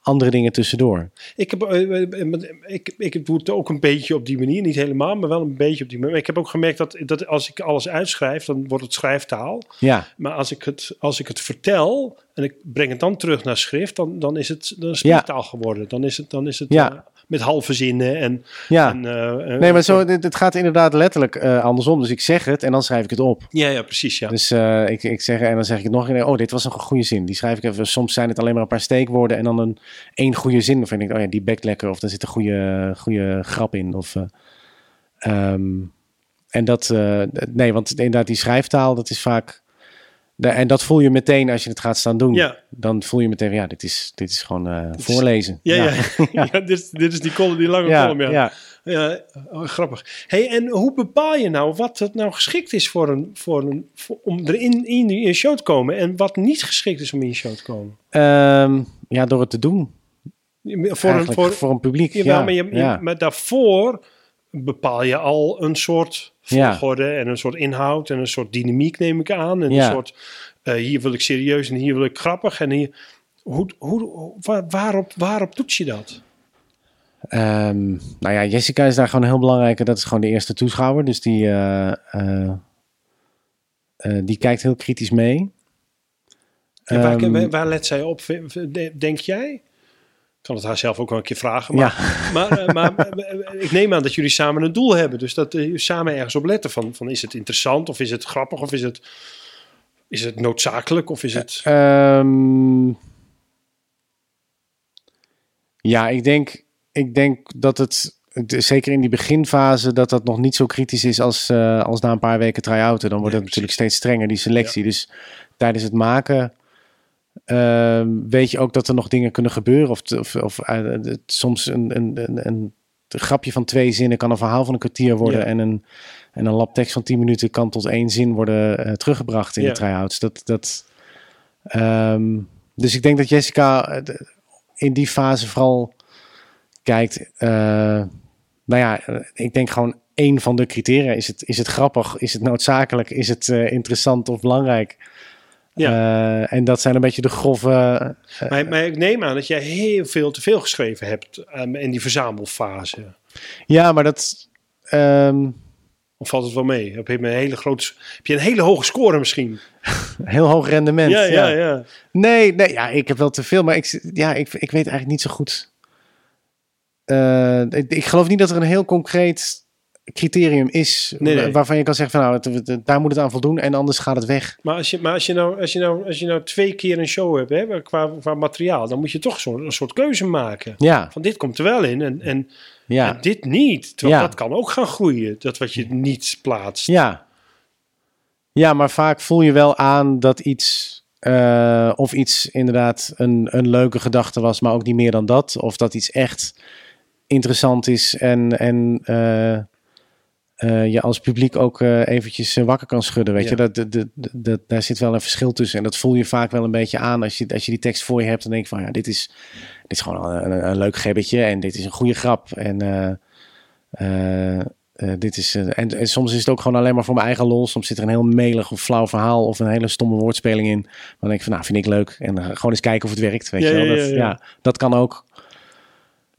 andere dingen tussendoor. Ik, heb, eh, eh, ik, ik doe het ook een beetje op die manier. Niet helemaal, maar wel een beetje op die manier. Maar ik heb ook gemerkt dat, dat als ik alles uitschrijf, dan wordt het schrijftaal. Ja, Maar als ik het, als ik het vertel en ik breng het dan terug naar schrift, dan, dan is het dan is het geworden. Dan is het, dan is het Ja. eh, met halve zinnen en... ja. en eh, eh, Nee, maar zo, het, gaat inderdaad letterlijk eh, andersom. Dus ik zeg het en dan schrijf ik het op. Ja, ja, precies, ja. Dus ik, ik zeg en dan zeg ik het nog een keer. Oh, dit was een goede zin. Die schrijf ik even. Soms zijn het alleen maar een paar steekwoorden en dan een één goede zin. Of ik denk, oh ja, die bekt lekker. Of daar zit een goede, goede grap in. Of, eh, ehm, en dat, nee, want inderdaad, die schrijftaal, dat is vaak. De- en dat voel je meteen als je het gaat staan doen. Ja. Dan voel je meteen, ja, dit is, dit is gewoon eh, voorlezen. Ja, ja. (laughs) (laughs) ja. dit, is- dit is die column, die lange column, ja. ja. Ja, oh, grappig. Hey, en hoe bepaal je nou wat het nou geschikt is voor een, voor een, voor- om erin in in een show te komen en wat niet geschikt is om in je show te komen? Ehm, ja, door het te doen. Voor een, voor, voor een publiek. ja, maar, je, je- ja. maar daarvoor bepaal je al een soort Ja. volgorde en een soort inhoud en een soort dynamiek neem ik aan. En Ja. een soort, eh, hier wil ik serieus en hier wil ik grappig. En hier, hoe, hoe, waar- waarop, waarop toets je dat? Ehm, nou ja, Jessica is daar gewoon heel belangrijk. en Dat is gewoon de eerste toeschouwer. Dus die, eh, eh, die kijkt heel kritisch mee. En waar, Ehm, waar, let zij op, denk jij? Kan het haar zelf ook wel een keer vragen. Maar, ja, maar, eh, maar eh, ik neem aan dat jullie samen een doel hebben. Dus dat jullie samen ergens op letten. Van, van is het interessant of is het grappig of is het, is het noodzakelijk of is het... Ehm, ja, ik denk, ik denk dat het, zeker in die beginfase, dat dat nog niet zo kritisch is als, eh, als na een paar weken try-outen. Dan wordt het natuurlijk steeds strenger, die selectie. Dus tijdens het maken ehm, weet je ook dat er nog dingen kunnen gebeuren. Of, of, of eh, het- soms een, een, een, een grapje van twee zinnen kan een verhaal van een kwartier worden. Ja. En een, en een labtekst van tien minuten kan tot één zin worden eh, teruggebracht in Ja. de try-outs. Dat, dat, Ehm, dus ik denk dat Jessica eh, in die fase vooral kijkt. nou ja, ik denk gewoon één van de criteria. Is het, is het grappig? Is het noodzakelijk? Is het interessant of belangrijk? Eh, en dat zijn een beetje de grove. eh, maar, maar ik neem aan dat jij heel veel te veel geschreven hebt ehm, in die verzamelfase. ja, maar dat. ehm, Of valt het wel mee? Heb je een hele, grote, heb je een hele hoge score misschien? (laughs) heel hoog rendement. Ja, ja, ja. ja. Nee, nee, ja, ik heb wel te veel, maar ik, ja, ik, ik weet eigenlijk niet zo goed. Eh, ik, ik geloof niet dat er een heel concreet criterium is Nee, nee. wa- waarvan je kan zeggen van nou, het- het- daar moet het aan voldoen en anders gaat het weg. Maar, als je, maar als, je nou, als, je nou, als je nou twee keer een show hebt hè, qua, qua materiaal, dan moet je toch zo'n een soort keuze maken. Ja, Van dit komt er wel in en, en, ja, en dit niet. Terwijl Ja. dat kan ook gaan groeien, dat wat je niet plaatst. ja. Ja, maar vaak voel je wel aan dat iets eh, of iets inderdaad een, een leuke gedachte was, maar ook niet meer dan dat. Of dat iets echt interessant is en, en eh, eh, je als publiek ook eh, eventjes eh, wakker kan schudden. Weet Ja. je, dat, dat, daar zit wel een verschil tussen. En dat voel je vaak wel een beetje aan als je, als je die tekst voor je hebt. Dan denk je van ja, dit is, dit is gewoon een, leuk gebbetje en dit is een goede grap. En dit is, en, en soms is het ook gewoon alleen maar voor mijn eigen lol. Soms zit er een heel melig of flauw verhaal of een hele stomme woordspeling in. Dan denk ik van, nou, vind ik leuk. En gewoon eens kijken of het werkt, weet Ja, je wel. ja, Dat, ja, dat kan ook.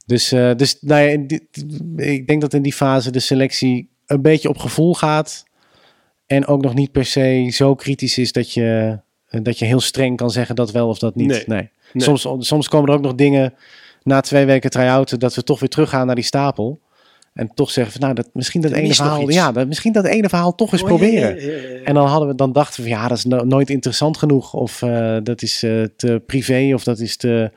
Dus, dus nou ja, ik denk dat in die fase de selectie een beetje op gevoel gaat. En ook nog niet per se zo kritisch is dat je, eh, dat je heel streng kan zeggen dat wel of dat niet. Nee. Nee. Nee. Soms, soms komen er ook nog dingen na twee weken try-outen dat we toch weer teruggaan naar die stapel. En toch zeggen van nou, dat, misschien dat ene verhaal, ja, dat, misschien dat ene verhaal toch eens Oh, proberen. ja, ja, ja. En dan hadden we, dan dachten we van ja, dat is no- nooit interessant genoeg. Of eh, dat is eh, te privé, of dat is te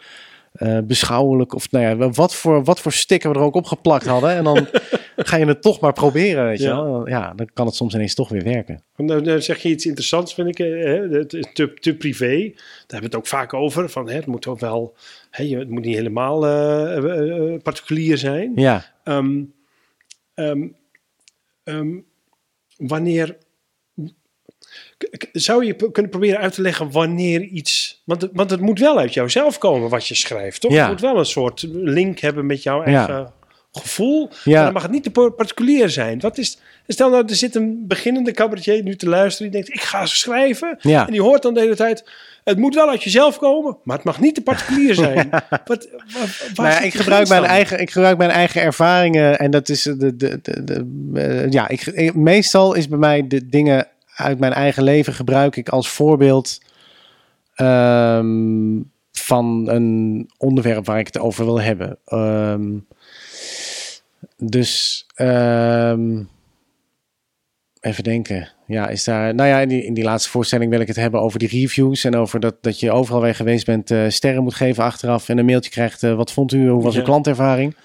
beschouwelijk. Of nou ja, wat voor, wat voor sticker we er ook opgeplakt hadden. En dan (laughs) ga je het toch maar proberen, weet je Ja. wel. Ja, dan kan het soms ineens toch weer werken. Nou, nou zeg je iets interessants, vind ik. eh, Hè? Het is te, te privé. Daar hebben we het ook vaak over. Van, hè, het moet ook wel. Hè, het moet niet helemaal eh, eh, particulier zijn. Ja, Ehm, ehm, ehm, wanneer. Zou je kunnen proberen uit te leggen wanneer iets. Want, het- want het moet wel uit jouzelf komen wat je schrijft, toch? Ja. Het moet wel een soort link hebben met jouw Ja. Gevoel. Ja. Maar dan mag het niet te particulier zijn. Wat is, stel nou, er zit een beginnende cabaretier nu te luisteren. Die denkt, ik ga schrijven. Ja. En die hoort dan de hele tijd. Het moet wel uit jezelf komen, maar het mag niet te particulier (laughs) zijn. Wat, nou ja, ik, gebruik mijn eigen, ik gebruik mijn eigen ervaringen. En dat is de. de, de, de eh, ja, ik, ik- meestal is bij mij de dingen uit mijn eigen leven gebruik ik als voorbeeld ehm, van een onderwerp waar ik het over wil hebben. Ehm, dus ehm, even denken. Ja, is daar. Nou ja, in die, in die laatste voorstelling wil ik het hebben over die reviews en over dat, dat je overal waar je geweest bent eh, sterren moet geven achteraf en een mailtje krijgt. eh, wat vond u? Hoe was Ja. uw klantervaring?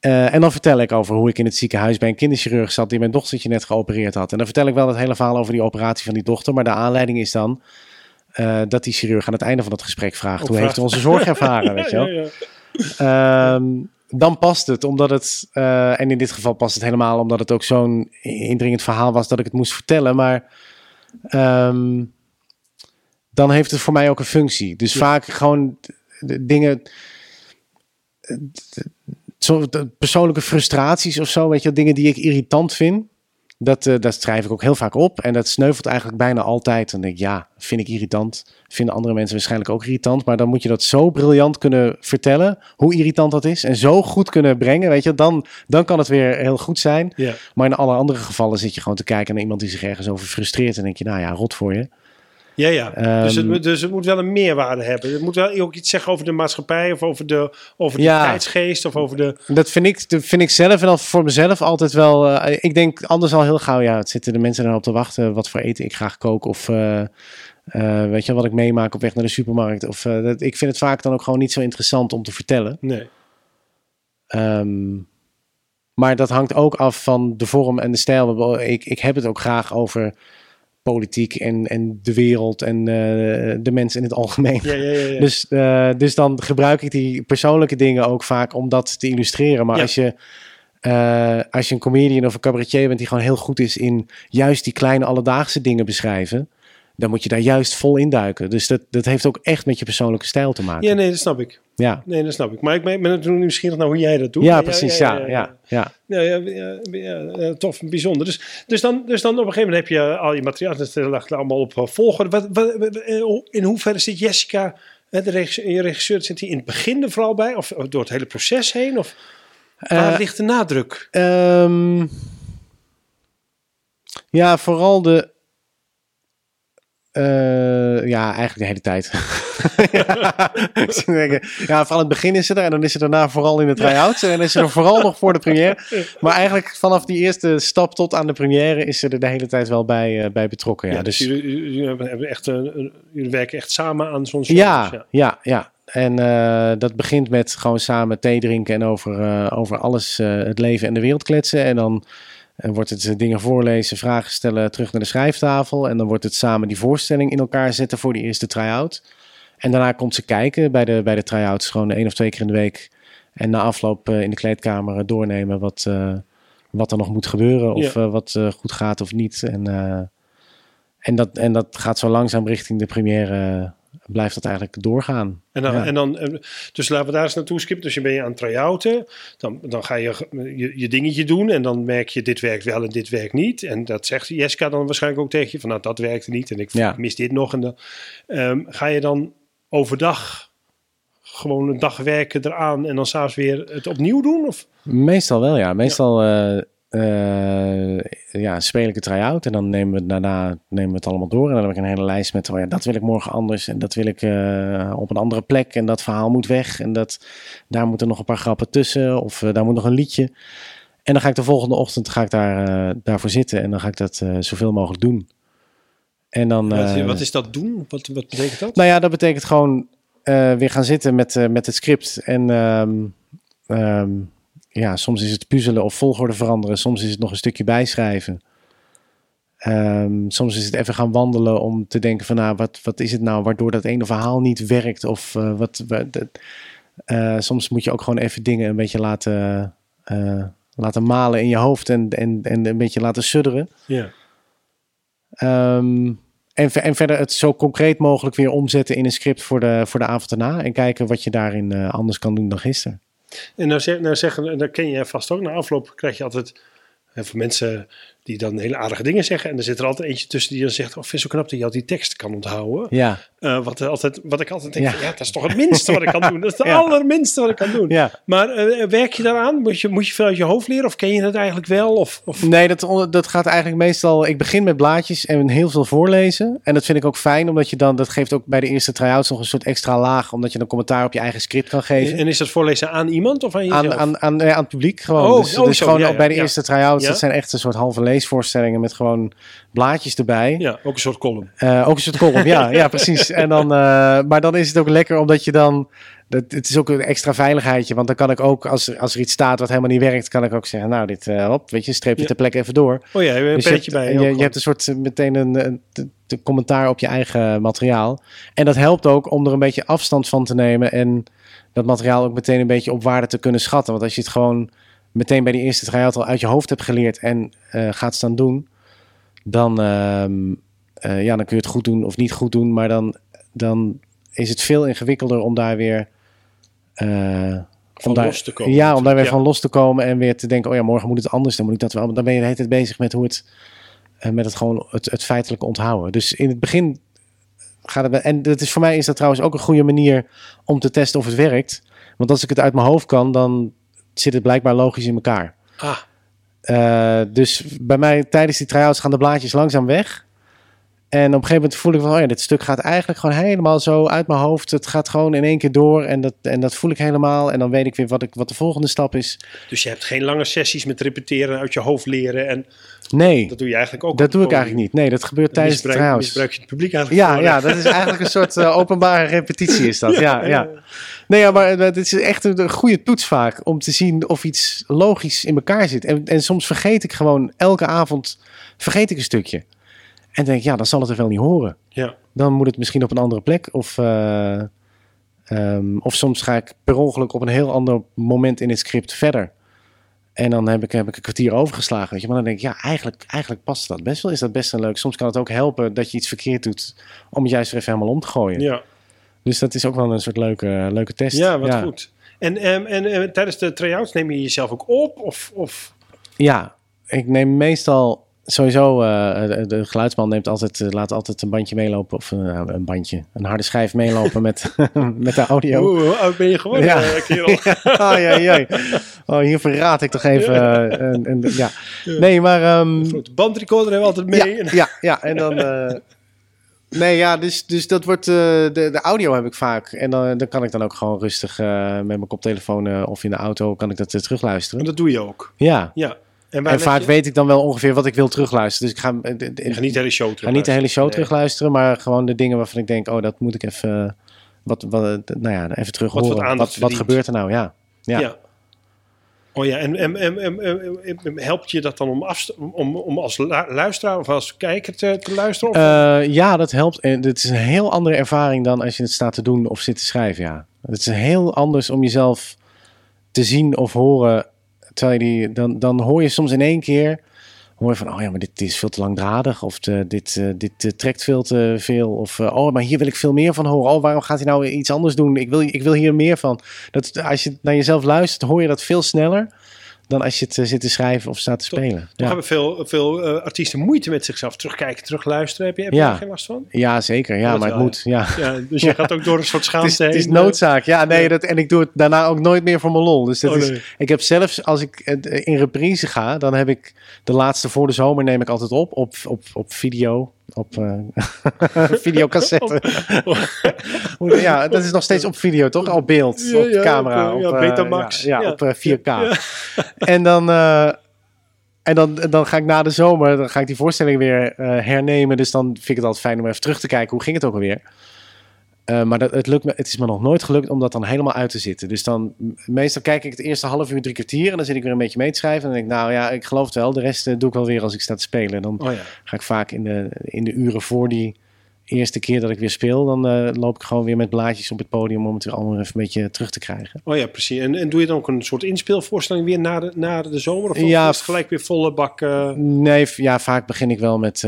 Eh, en dan vertel ik over hoe ik in het ziekenhuis bij een kinderchirurg zat die mijn dochtertje net geopereerd had. En dan vertel ik wel het hele verhaal over die operatie van die dochter. Maar de aanleiding is dan dat die chirurg aan het einde van dat gesprek vraagt: hoe heeft u onze zorg (laughs) ervaren? weet je wel? Ja, ja, Ehm, dan past het, omdat het, eh, en in dit geval past het helemaal omdat het ook zo'n indringend verhaal was dat ik het moest vertellen. Maar ehm, dan heeft het voor mij ook een functie. Dus Ja. vaak gewoon de dingen, de persoonlijke frustraties of zo, weet je, dingen die ik irritant vind. Dat, eh, dat schrijf ik ook heel vaak op. En dat sneuvelt eigenlijk bijna altijd. Dan denk ik, ja, vind ik irritant. Vinden andere mensen waarschijnlijk ook irritant. Maar dan moet je dat zo briljant kunnen vertellen. Hoe irritant dat is. En zo goed kunnen brengen. Weet je, dan, dan kan het weer heel goed zijn. Maar in alle andere gevallen zit je gewoon te kijken naar iemand die zich ergens over frustreert. En denk je, nou ja, rot voor je. Ja, ja. dus, het, Ehm, moet- dus het moet wel een meerwaarde hebben. Het moet wel ook iets zeggen over de maatschappij of over de, over de Ja. tijdsgeest of over de... Dat vind ik, dat vind ik zelf en dan voor mezelf altijd wel. eh, ik denk anders al heel gauw, ja, het zitten de mensen erop te wachten wat voor eten ik graag kook. Of eh, eh, weet je wat ik meemaak op weg naar de supermarkt. Of, dat, ik vind het vaak dan ook gewoon niet zo interessant om te vertellen. Nee. Ehm, maar dat hangt ook af van de vorm en de stijl. Ik, ik heb het ook graag over politiek en, en de wereld en eh, de mensen in het algemeen. Ja, ja, ja. Dus, eh, dus dan gebruik ik die persoonlijke dingen ook vaak om dat te illustreren. Maar als, je, eh, als je een comedian of een cabaretier bent die gewoon heel goed is in juist die kleine alledaagse dingen beschrijven, dan moet je daar juist vol induiken. Dus dat, dat heeft ook echt met je persoonlijke stijl te maken. ja, nee, dat snap ik. ja. Nee, dat snap ik. Maar ik ben, ben natuurlijk nieuwsgierig naar hoe jij dat doet. Ja, Maar precies. Ja, ja, ja, Ja, ja, ja, tof, bijzonder. Dus, dus, dan, dus dan op een gegeven moment heb je al je materiaal, dat lag allemaal op eh, volgorde. Wat, wat, eh, in hoeverre zit Jessica, eh, de regisseur, je regisseur, zit hij in het begin er vooral bij? Of door het hele proces heen? Of waar Eh, ligt de nadruk? Ehm, ja, vooral de. Eh, ja, eigenlijk de hele tijd. (laughs) ja, (laughs) ja, vooral in het begin is ze er en dan is ze daarna vooral in de try-outs en dan is ze er vooral nog voor de première. Maar eigenlijk vanaf die eerste stap tot aan de première is ze er de hele tijd wel bij, eh, bij betrokken. Ja, Ja, dus dus, jullie, jullie echt, een- jullie werken echt samen aan zo'n ja, ja. ja, ja. En eh, dat begint met gewoon samen thee drinken en over, eh, over alles, eh, het leven en de wereld kletsen. En dan eh, wordt het eh, dingen voorlezen, vragen stellen, terug naar de schrijftafel. En dan wordt het samen die voorstelling in elkaar zetten voor die eerste try-out. En daarna komt ze kijken bij de, bij de try-outs, gewoon één of twee keer in de week. En na afloop eh, in de kleedkamer eh, doornemen wat, wat er nog moet gebeuren. Of Ja. wat goed gaat of niet. En, en, dat, en dat gaat zo langzaam richting de première. Blijft dat eigenlijk doorgaan. En dan, Ja. en dan, eh, dus laten we daar eens naartoe skippen. Dus je ben je aan het try-outen. Dan, dan ga je, je je dingetje doen. En dan merk je, dit werkt wel en dit werkt niet. En dat zegt Jessica dan waarschijnlijk ook tegen je. Van nou, dat werkte niet. En ik, Ja. mis dit nog. En dan ehm, ga je dan overdag gewoon een dag werken eraan. En dan s'avonds weer het opnieuw doen? Of? Meestal wel, ja. Meestal eh, eh, ja, speel ik het try-out en dan nemen we daarna nemen we het allemaal door. En dan heb ik een hele lijst met, oh ja, dat wil ik morgen anders en dat wil ik eh, op een andere plek en dat verhaal moet weg. En dat, daar moeten nog een paar grappen tussen of eh, daar moet nog een liedje. En dan ga ik de volgende ochtend ga ik daar, daarvoor zitten en dan ga ik dat zoveel mogelijk doen. En dan, wat, wat is dat doen? Wat, wat betekent dat? nou ja, dat betekent gewoon weer gaan zitten met, met het script. En ehm, ehm, ja, soms is het puzzelen of volgorde veranderen. Soms is het nog een stukje bijschrijven. Ehm, soms is het even gaan wandelen om te denken van... Nou, wat, wat is het nou waardoor dat ene verhaal niet werkt? Of eh, wat... eh, soms moet je ook gewoon even dingen een beetje laten, eh, laten malen in je hoofd... En, en, en een beetje laten sudderen. Ja. Ehm, en, en verder het zo concreet mogelijk weer omzetten in een script voor de, voor de avond erna. En kijken wat je daarin anders kan doen dan gisteren. En nou, zeg, zeggen, en dat ken je vast ook. Na afloop krijg je altijd veel mensen die dan hele aardige dingen zeggen. En er zit er altijd eentje tussen die dan zegt: Oh, vind je zo knap dat je al die tekst kan onthouden. Ja, Eh, wat, altijd, wat ik altijd denk: Ja. van, ja, dat is toch het minste wat ik kan doen. Dat is het (laughs) Ja. allerminste wat ik kan doen. ja. Maar eh, werk je daaraan? Moet je, moet je veel uit je hoofd leren? Of ken je het eigenlijk wel? Of, of... Nee, dat, dat gaat eigenlijk meestal... Ik begin met blaadjes en heel veel voorlezen. En dat vind ik ook fijn, omdat je dan... Dat geeft ook bij de eerste try-outs nog een soort extra laag. Omdat je dan commentaar op je eigen script kan geven. En is dat voorlezen aan iemand of aan jezelf? Aan, aan, aan, ja, aan het publiek gewoon. Oh, dus oh, dus zo, gewoon ook bij de eerste try-outs. Dat zijn echt een soort halve leesvoorstellingen met gewoon blaadjes erbij. Ja, ook een soort column. Uh, ook een soort column, ja, ja, precies. En dan, uh, maar dan is het ook lekker omdat je dan. Dat, het is ook een extra veiligheidje. Want dan kan ik ook, als, als er iets staat wat helemaal niet werkt, kan ik ook zeggen: Nou, dit uh, hop, weet je, streep je ja. ter plekke even door. Oh ja, je hebt een dus bij. Je, je, je, hebt een soort meteen een, een, een, commentaar op je eigen materiaal. En dat helpt ook om er een beetje afstand van te nemen. En dat materiaal ook meteen een beetje op waarde te kunnen schatten. Want als je het gewoon meteen bij die eerste try-out al uit je hoofd hebt geleerd en uh, gaat staan doen, dan, uh, uh, ja, dan kun je het goed doen of niet goed doen. Maar dan, dan is het veel ingewikkelder om daar weer uh, van daar, los te komen. Ja, om daar weer ja. van los te komen en weer te denken: oh ja, morgen moet het anders. Dan moet ik dat wel. Dan ben je de hele tijd bezig met hoe het, met het gewoon het, het feitelijke onthouden. Dus in het begin gaat het. En dat is voor mij is dat trouwens ook een goede manier om te testen of het werkt. Want als ik het uit mijn hoofd kan, dan zit het blijkbaar logisch in elkaar. Ah. Uh, dus bij mij tijdens die try-outs gaan de blaadjes langzaam weg. En op een gegeven moment voel ik van, oh ja, dit stuk gaat eigenlijk gewoon helemaal zo uit mijn hoofd. Het gaat gewoon in één keer door en dat, en dat voel ik helemaal. En dan weet ik weer wat, ik, wat de volgende stap is. Dus je hebt geen lange sessies met repeteren, uit je hoofd leren en... Nee. Dat doe je eigenlijk ook. Dat doe ik eigenlijk niet. Nee, dat gebeurt tijdens misbruik, de try-outs. Misbruik je het publiek eigenlijk Ja, ja dat is eigenlijk een soort uh, openbare repetitie is dat. (laughs) Ja, ja. Nee, ja, maar het is echt een, een goede toets vaak om te zien of iets logisch in elkaar zit. En, en soms vergeet ik gewoon elke avond vergeet ik een stukje. En denk, ja, dan zal het er wel niet horen. Ja. Dan moet het misschien op een andere plek. Of, uh, um, of soms ga ik per ongeluk op een heel ander moment in het script verder. En dan heb ik, heb ik een kwartier overgeslagen. Weet je. Maar dan denk ik, ja, eigenlijk, eigenlijk past dat best wel. Is dat best wel leuk. Soms kan het ook helpen dat je iets verkeerd doet. Om het juist even helemaal om te gooien. Ja. Dus dat is ook wel een soort leuke, leuke test. Ja, wat ja. goed. En, en, en, en tijdens de try-outs neem je jezelf ook op? Of, of? Ja, ik neem meestal sowieso, uh, de, de, geluidsman neemt altijd, uh, laat altijd een bandje meelopen. Of uh, een bandje, een harde schijf meelopen met, (laughs) met de audio. Oeh, hoe oud ben je geworden, ja. kerel? (laughs) ja, ja, ja. Oh, hier verraad ik toch even. een, een, ja. Nee, maar... Um, Goed, bandrecorder hebben we altijd mee. Ja, ja, ja en dan... Nee, ja, dus, dus dat wordt. Uh, de, de audio heb ik vaak. En dan, dan kan ik dan ook gewoon rustig uh, met mijn koptelefoon uh, of in de auto kan ik dat terugluisteren. En dat doe je ook. Ja. ja. En, en vaak je... weet ik dan wel ongeveer wat ik wil terugluisteren. Dus ik ga. Je gaat niet de hele show Ga niet de hele show nee. terugluisteren, maar gewoon de dingen waarvan ik denk, oh, dat moet ik even. Wat, wat, nou ja, even terug wat horen. Wat, wat, gebeurt er nou? Ja. Ja. ja. Oh ja, en, en, en, en, helpt je dat dan om, om, om als luisteraar of als kijker te, te luisteren? Uh, ja, dat helpt. En het is een heel andere ervaring dan als je het staat te doen of zit te schrijven. Ja. Het is heel anders om jezelf te zien of horen. Terwijl je die, dan, dan hoor je soms in één keer hoor je van, oh ja, maar dit is veel te langdradig. Of te, dit, uh, dit uh, trekt veel te veel. Of, oh, maar hier wil ik veel meer van horen. Oh, waarom gaat hij nou iets anders doen? Ik wil, ik wil hier meer van. Dat, als je naar jezelf luistert, hoor je dat veel sneller dan als je het zit te schrijven of staat te spelen. Toch ja. hebben veel, veel uh, artiesten moeite met zichzelf terugkijken, terugluisteren. Heb je, heb je ja. geen last van? Ja, zeker. Ja, Dat maar het moet. Ja. Ja, dus je (laughs) gaat ook door een soort Het is, schaamte het is heen. noodzaak. Ja, nee, dat, en ik doe het daarna ook nooit meer voor mijn lol. Dus dat Oh, is, nee. ik heb zelfs, als ik eh, in reprise ga, dan heb ik de laatste voor de zomer neem ik altijd op, op, op, op video. Op uh, (laughs) videocassette. (laughs) Ja, dat is nog steeds op video, toch? Op beeld, Ja, op ja, camera. op, eh, op, ja, eh, Betamax. Ja, op eh, 4K. En dan... en dan, dan ga ik na de zomer, dan ga ik die voorstelling weer hernemen. Dus dan vind ik het altijd fijn om even terug te kijken. Hoe ging het ook alweer? Eh, maar dat, het, lukt me, het is me nog nooit gelukt om dat dan helemaal uit te zitten. Dus dan, meestal kijk ik het eerste half uur, drie kwartier. En dan zit ik weer een beetje mee te schrijven. En dan denk ik, nou ja, ik geloof het wel. De rest eh, doe ik wel weer als ik sta te spelen. En dan Oh ja. ga ik vaak in de, in de uren voor die eerste keer dat ik weer speel. Dan eh, loop ik gewoon weer met blaadjes op het podium om het weer allemaal even een beetje terug te krijgen. oh ja, precies. En, en doe je dan ook een soort inspeelvoorstelling weer na de, na de zomer? Of, Ja, of is het gelijk weer volle bak? Nee, ja, vaak begin ik wel met,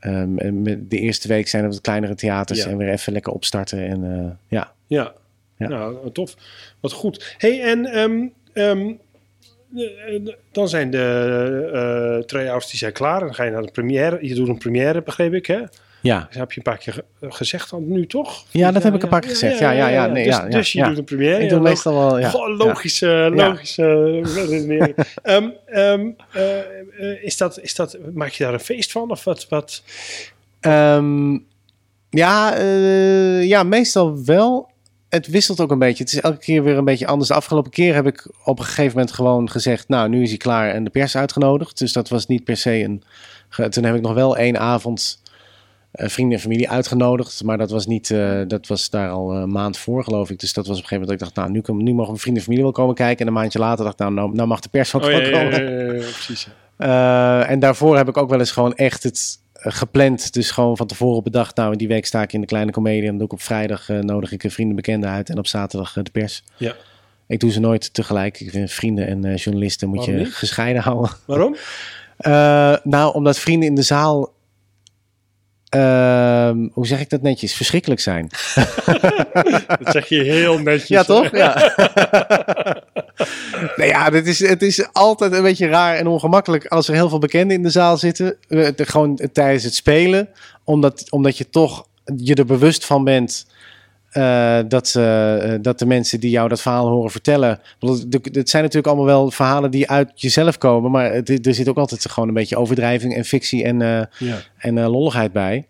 eh, ehm, met de eerste week zijn er wat kleinere theaters Ja. en weer even lekker opstarten. En eh, ja, Ja. Ja. nou tof. Wat goed. hey, en ehm, ehm, eh, dan zijn de eh try-outs die zijn klaar. Dan ga je naar de première. Je doet een première, begreep ik, hè? Ja. Dat heb je een paar keer ge- gezegd dan nu, toch? Ja, dat heb ik een paar keer gezegd. Ja, ja, ja, nee, dus, dus je doet een première. ik doe meestal wel, ja. Goh, logische, logische redenering. (laughs) Ehm, ehm, eh, eh, is dat, is dat, maak je daar een feest van? Of wat? wat? Ehm, ja, eh, ja, meestal wel. het wisselt ook een beetje. Het is elke keer weer een beetje anders. De afgelopen keer heb ik op een gegeven moment gewoon gezegd... nou, nu is hij klaar en de pers uitgenodigd. Dus dat was niet per se een... Toen heb ik nog wel één avond vrienden en familie uitgenodigd. Maar dat was, niet, uh, dat was daar al een maand voor, geloof ik. Dus dat was op een gegeven moment dat ik dacht... nou, nu, nu mogen mijn vrienden en familie wel komen kijken. En een maandje later dacht ik, nou, nou, nou mag de pers ook Oh, wel ja, komen. ja, ja, ja, precies. Uh, (laughs) en daarvoor heb ik ook wel eens gewoon echt het uh, gepland. Dus gewoon van tevoren bedacht. Nou, in die week sta ik in de kleine comedie. En dan doe ik op vrijdag uh, nodig ik vrienden bekenden uit. En op zaterdag de pers. Ja. Ik doe ze nooit tegelijk. Ik vind vrienden en journalisten moet Waarom je niet? gescheiden houden. Waarom? (laughs) nou, omdat vrienden in de zaal... ehm, hoe zeg ik dat netjes? Verschrikkelijk zijn. (laughs) Dat zeg je heel netjes. Ja, toch? Ja. (laughs) nou ja, dit is, het is altijd een beetje raar en ongemakkelijk als er heel veel bekenden in de zaal zitten. eh, Gewoon tijdens het spelen. Omdat, omdat je toch je er bewust van bent eh, dat, ze, eh, dat de mensen die jou dat verhaal horen vertellen. Het zijn natuurlijk allemaal wel verhalen die uit jezelf komen. Maar het, er zit ook altijd gewoon een beetje overdrijving en fictie en, eh, Ja. en eh, lolligheid bij.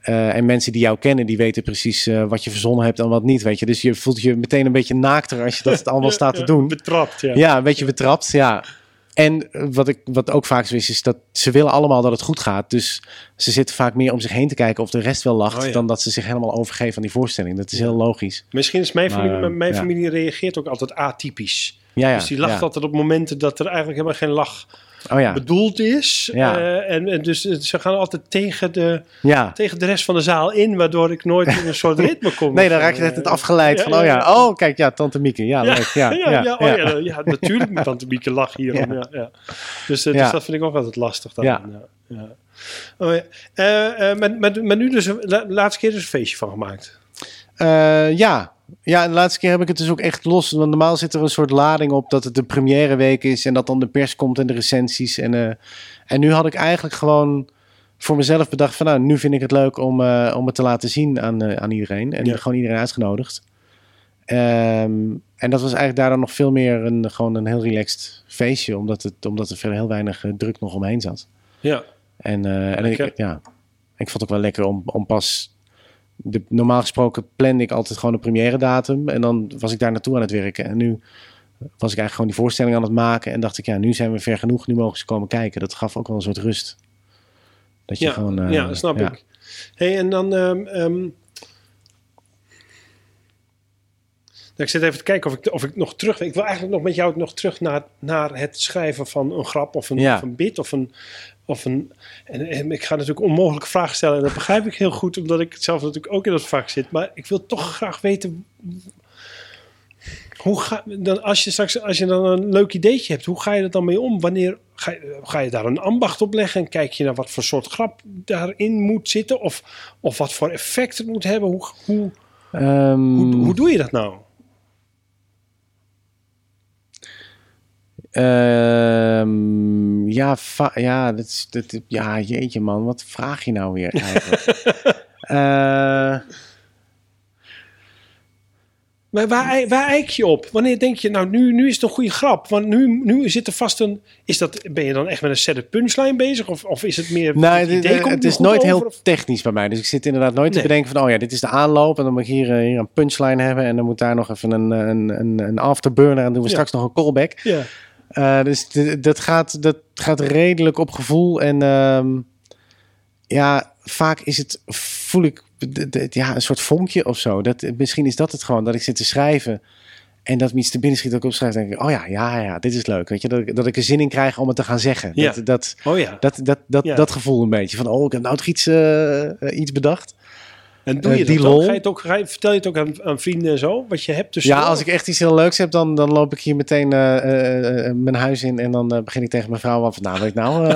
Eh, en mensen die jou kennen, die weten precies eh, wat je verzonnen hebt en wat niet, weet je. Dus je voelt je meteen een beetje naakter als je dat allemaal (laughs) staat te doen. Betrapt, ja. Ja, een beetje betrapt, ja. En wat, ik, wat ook vaak zo is, is dat ze willen allemaal dat het goed gaat. Dus ze zitten vaak meer om zich heen te kijken of de rest wel lacht... Oh ja. dan dat ze zich helemaal overgeven aan die voorstelling. Dat is heel logisch. Misschien is mijn Maar, familie, eh, mijn ja. familie reageert ook altijd atypisch. Ja, ja. dus die lacht ja. altijd op momenten dat er eigenlijk helemaal geen lach Oh ja, bedoeld is. Ja. Eh, en, en dus eh, ze gaan altijd tegen de, ja. tegen de rest van de zaal in, waardoor ik nooit in een soort ritme kom. Nee, dan raak je net het afgeleid van, ja, oh ja, oh kijk, ja, tante Mieke, ja, leuk, (laughs) ja, ja, oh, ja. ja, ja, natuurlijk moet Tante Mieke lachen hierom. (laughs) Ja. Ja, Dus, eh, Ja. dus dat vind ik ook altijd lastig. Dan. Ja. Oh, ja. Maar, maar, maar nu dus, la, laatste keer dus een feestje van gemaakt. Ja. Ja, de laatste keer heb ik het dus ook echt los. Want normaal zit er een soort lading op dat het de première week is en dat dan de pers komt en de recensies. En, eh, en nu had ik eigenlijk gewoon voor mezelf bedacht van nou, nu vind ik het leuk om, eh, om het te laten zien aan, eh, aan iedereen. En Ja. gewoon iedereen uitgenodigd. Ehm, en dat was eigenlijk daardoor nog veel meer een, gewoon een heel relaxed feestje, omdat, het, omdat er verder heel weinig druk nog omheen zat. Ja. En, en ik, ja, ik vond het ook wel lekker om, om pas... De, normaal gesproken plande ik altijd gewoon een première datum. En dan was ik daar naartoe aan het werken. En nu was ik eigenlijk gewoon die voorstelling aan het maken. En dacht ik, ja, nu zijn we ver genoeg. Nu mogen ze komen kijken. Dat gaf ook wel een soort rust. Dat je Ja, gewoon... eh, ja, snap ja. ik. Hey, en dan... ehm, ehm, nou, ik zit even te kijken of ik, of ik nog terug... Ik wil eigenlijk nog met jou nog terug naar, naar het schrijven van een grap of een, Ja. of een bit of een... Of een en, en ik ga natuurlijk onmogelijke vragen stellen en dat begrijp ik heel goed, omdat ik zelf natuurlijk ook in dat vak zit. Maar ik wil toch graag weten hoe ga, dan als je straks als je dan een leuk ideetje hebt, hoe ga je er dan mee om? Wanneer ga je, ga je daar een ambacht op leggen en kijk je naar wat voor soort grap daarin moet zitten of, of wat voor effect het moet hebben? Hoe, hoe, Ehm, hoe, hoe doe je dat nou? Ehm, ja, ja, dat is, dat, ja, jeetje man. Wat vraag je nou weer eigenlijk? (laughs) Eh, Maar waar, waar eik je op? Wanneer denk je, nou, nu, nu is het een goede grap? Want nu, nu zit er vast een. Is dat, ben je dan echt met een set punchline bezig? Of, of is het meer. Nee, het idee komt het is nooit over, heel of- technisch bij mij. Dus ik zit inderdaad nooit Nee. te bedenken van... oh ja, dit is de aanloop en dan moet ik hier, eh, hier een punchline hebben... en dan moet daar nog even een, een, een, een afterburner... en dan doen we Ja. straks nog een callback. Ja. Eh, dus dat gaat, dat gaat redelijk op gevoel. En ehm, ja, vaak is het, voel ik ja, een soort vonkje of zo. Dat, misschien is dat het gewoon, dat ik zit te schrijven... En dat me iets te binnen schiet dat ik opschrijf, denk ik, oh ja, ja, ja, dit is leuk. Weet je, dat, ik- dat ik er zin in krijg om het te gaan zeggen. Ja. Dat, dat, Oh ja. dat, dat, dat, Ja. dat gevoel een beetje. Van, oh, ik heb nou toch iets, eh, iets bedacht. En doe Eh, je die dat ook? lol. Ga je het ook ga je, vertel je het ook aan, aan vrienden en zo? Wat je hebt tussen. ja, als ik echt iets heel leuks heb, dan, dan loop ik hier meteen eh, eh, mijn huis in. En dan begin ik tegen mijn vrouw. Van, nou, weet ik nou... (laughs)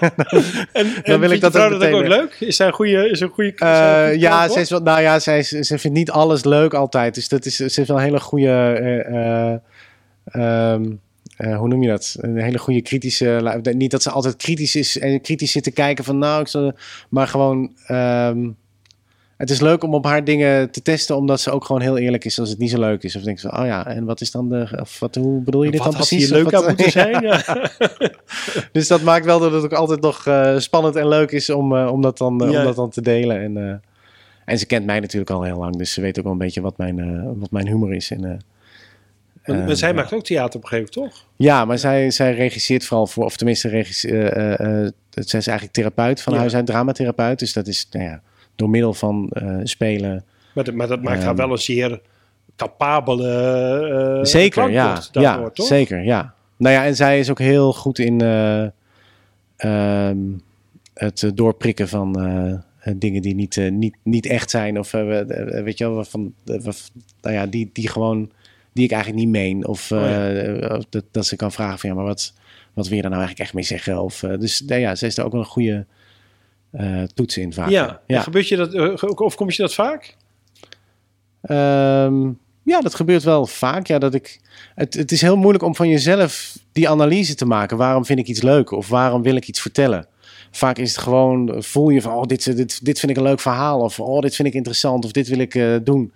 (laughs) En, en wil vindt ik dat ook dat ook, leuk? Is zij een goede... Is een goede, is een ja, ze, is wel, nou ja zij, is- ze vindt niet alles leuk altijd. Dus dat is, ze heeft wel een hele goede... eh, eh, ehm, eh, hoe noem je dat? Een hele goede kritische... Niet dat ze altijd kritisch is en kritisch zit te kijken van... Nou, ik zal, maar gewoon... ehm, het is leuk om op haar dingen te testen, omdat ze ook gewoon heel eerlijk is als het niet zo leuk is. Of denk ze, oh ja, en wat is dan de, of wat, hoe bedoel je dit Wat dan precies? hier leuk wat- aan moeten zijn? (laughs) Ja. dus dat maakt wel dat het ook altijd nog eh, spannend en leuk is om, eh, om, dat, dan, eh, Ja. om dat dan te delen. En, En ze kent mij natuurlijk al heel lang, dus ze weet ook wel een beetje wat mijn, wat mijn humor is. En, Maar, maar zij ja. maakt ook theater op een gegeven moment, toch? Ja, maar zij, zij regisseert vooral voor, of tenminste, regis, eh, zij is eigenlijk therapeut van huis uit, dramatherapeut. Dus dat is nou ja, door middel van eh, spelen. Maar, dat- maar dat maakt haar Ehm. wel een zeer capabele eh zeker, ja. ja toch? zeker, ja. Nou ja, en zij is ook heel goed in eh, ehm, het doorprikken van dingen die niet, niet, niet echt zijn. Of weet je wel, van, nou ja, die, die gewoon, die ik eigenlijk niet meen. Of Oh ja. of dat, dat ze kan vragen van, ja, maar wat, wat wil je daar nou eigenlijk echt mee zeggen? Of, dus nou ja, ze is er ook wel een goede eh toets in vaak. Ja, gebeurt je dat, eh, of kom je dat vaak? Ehm, ja, dat gebeurt wel vaak. Ja, dat ik, het, het is heel moeilijk om van jezelf die analyse te maken. Waarom vind ik iets leuk? Of waarom wil ik iets vertellen? Vaak is het gewoon, voel je van, oh, dit, dit, dit vind ik een leuk verhaal. Of, oh, dit vind ik interessant. Of dit wil ik eh, doen.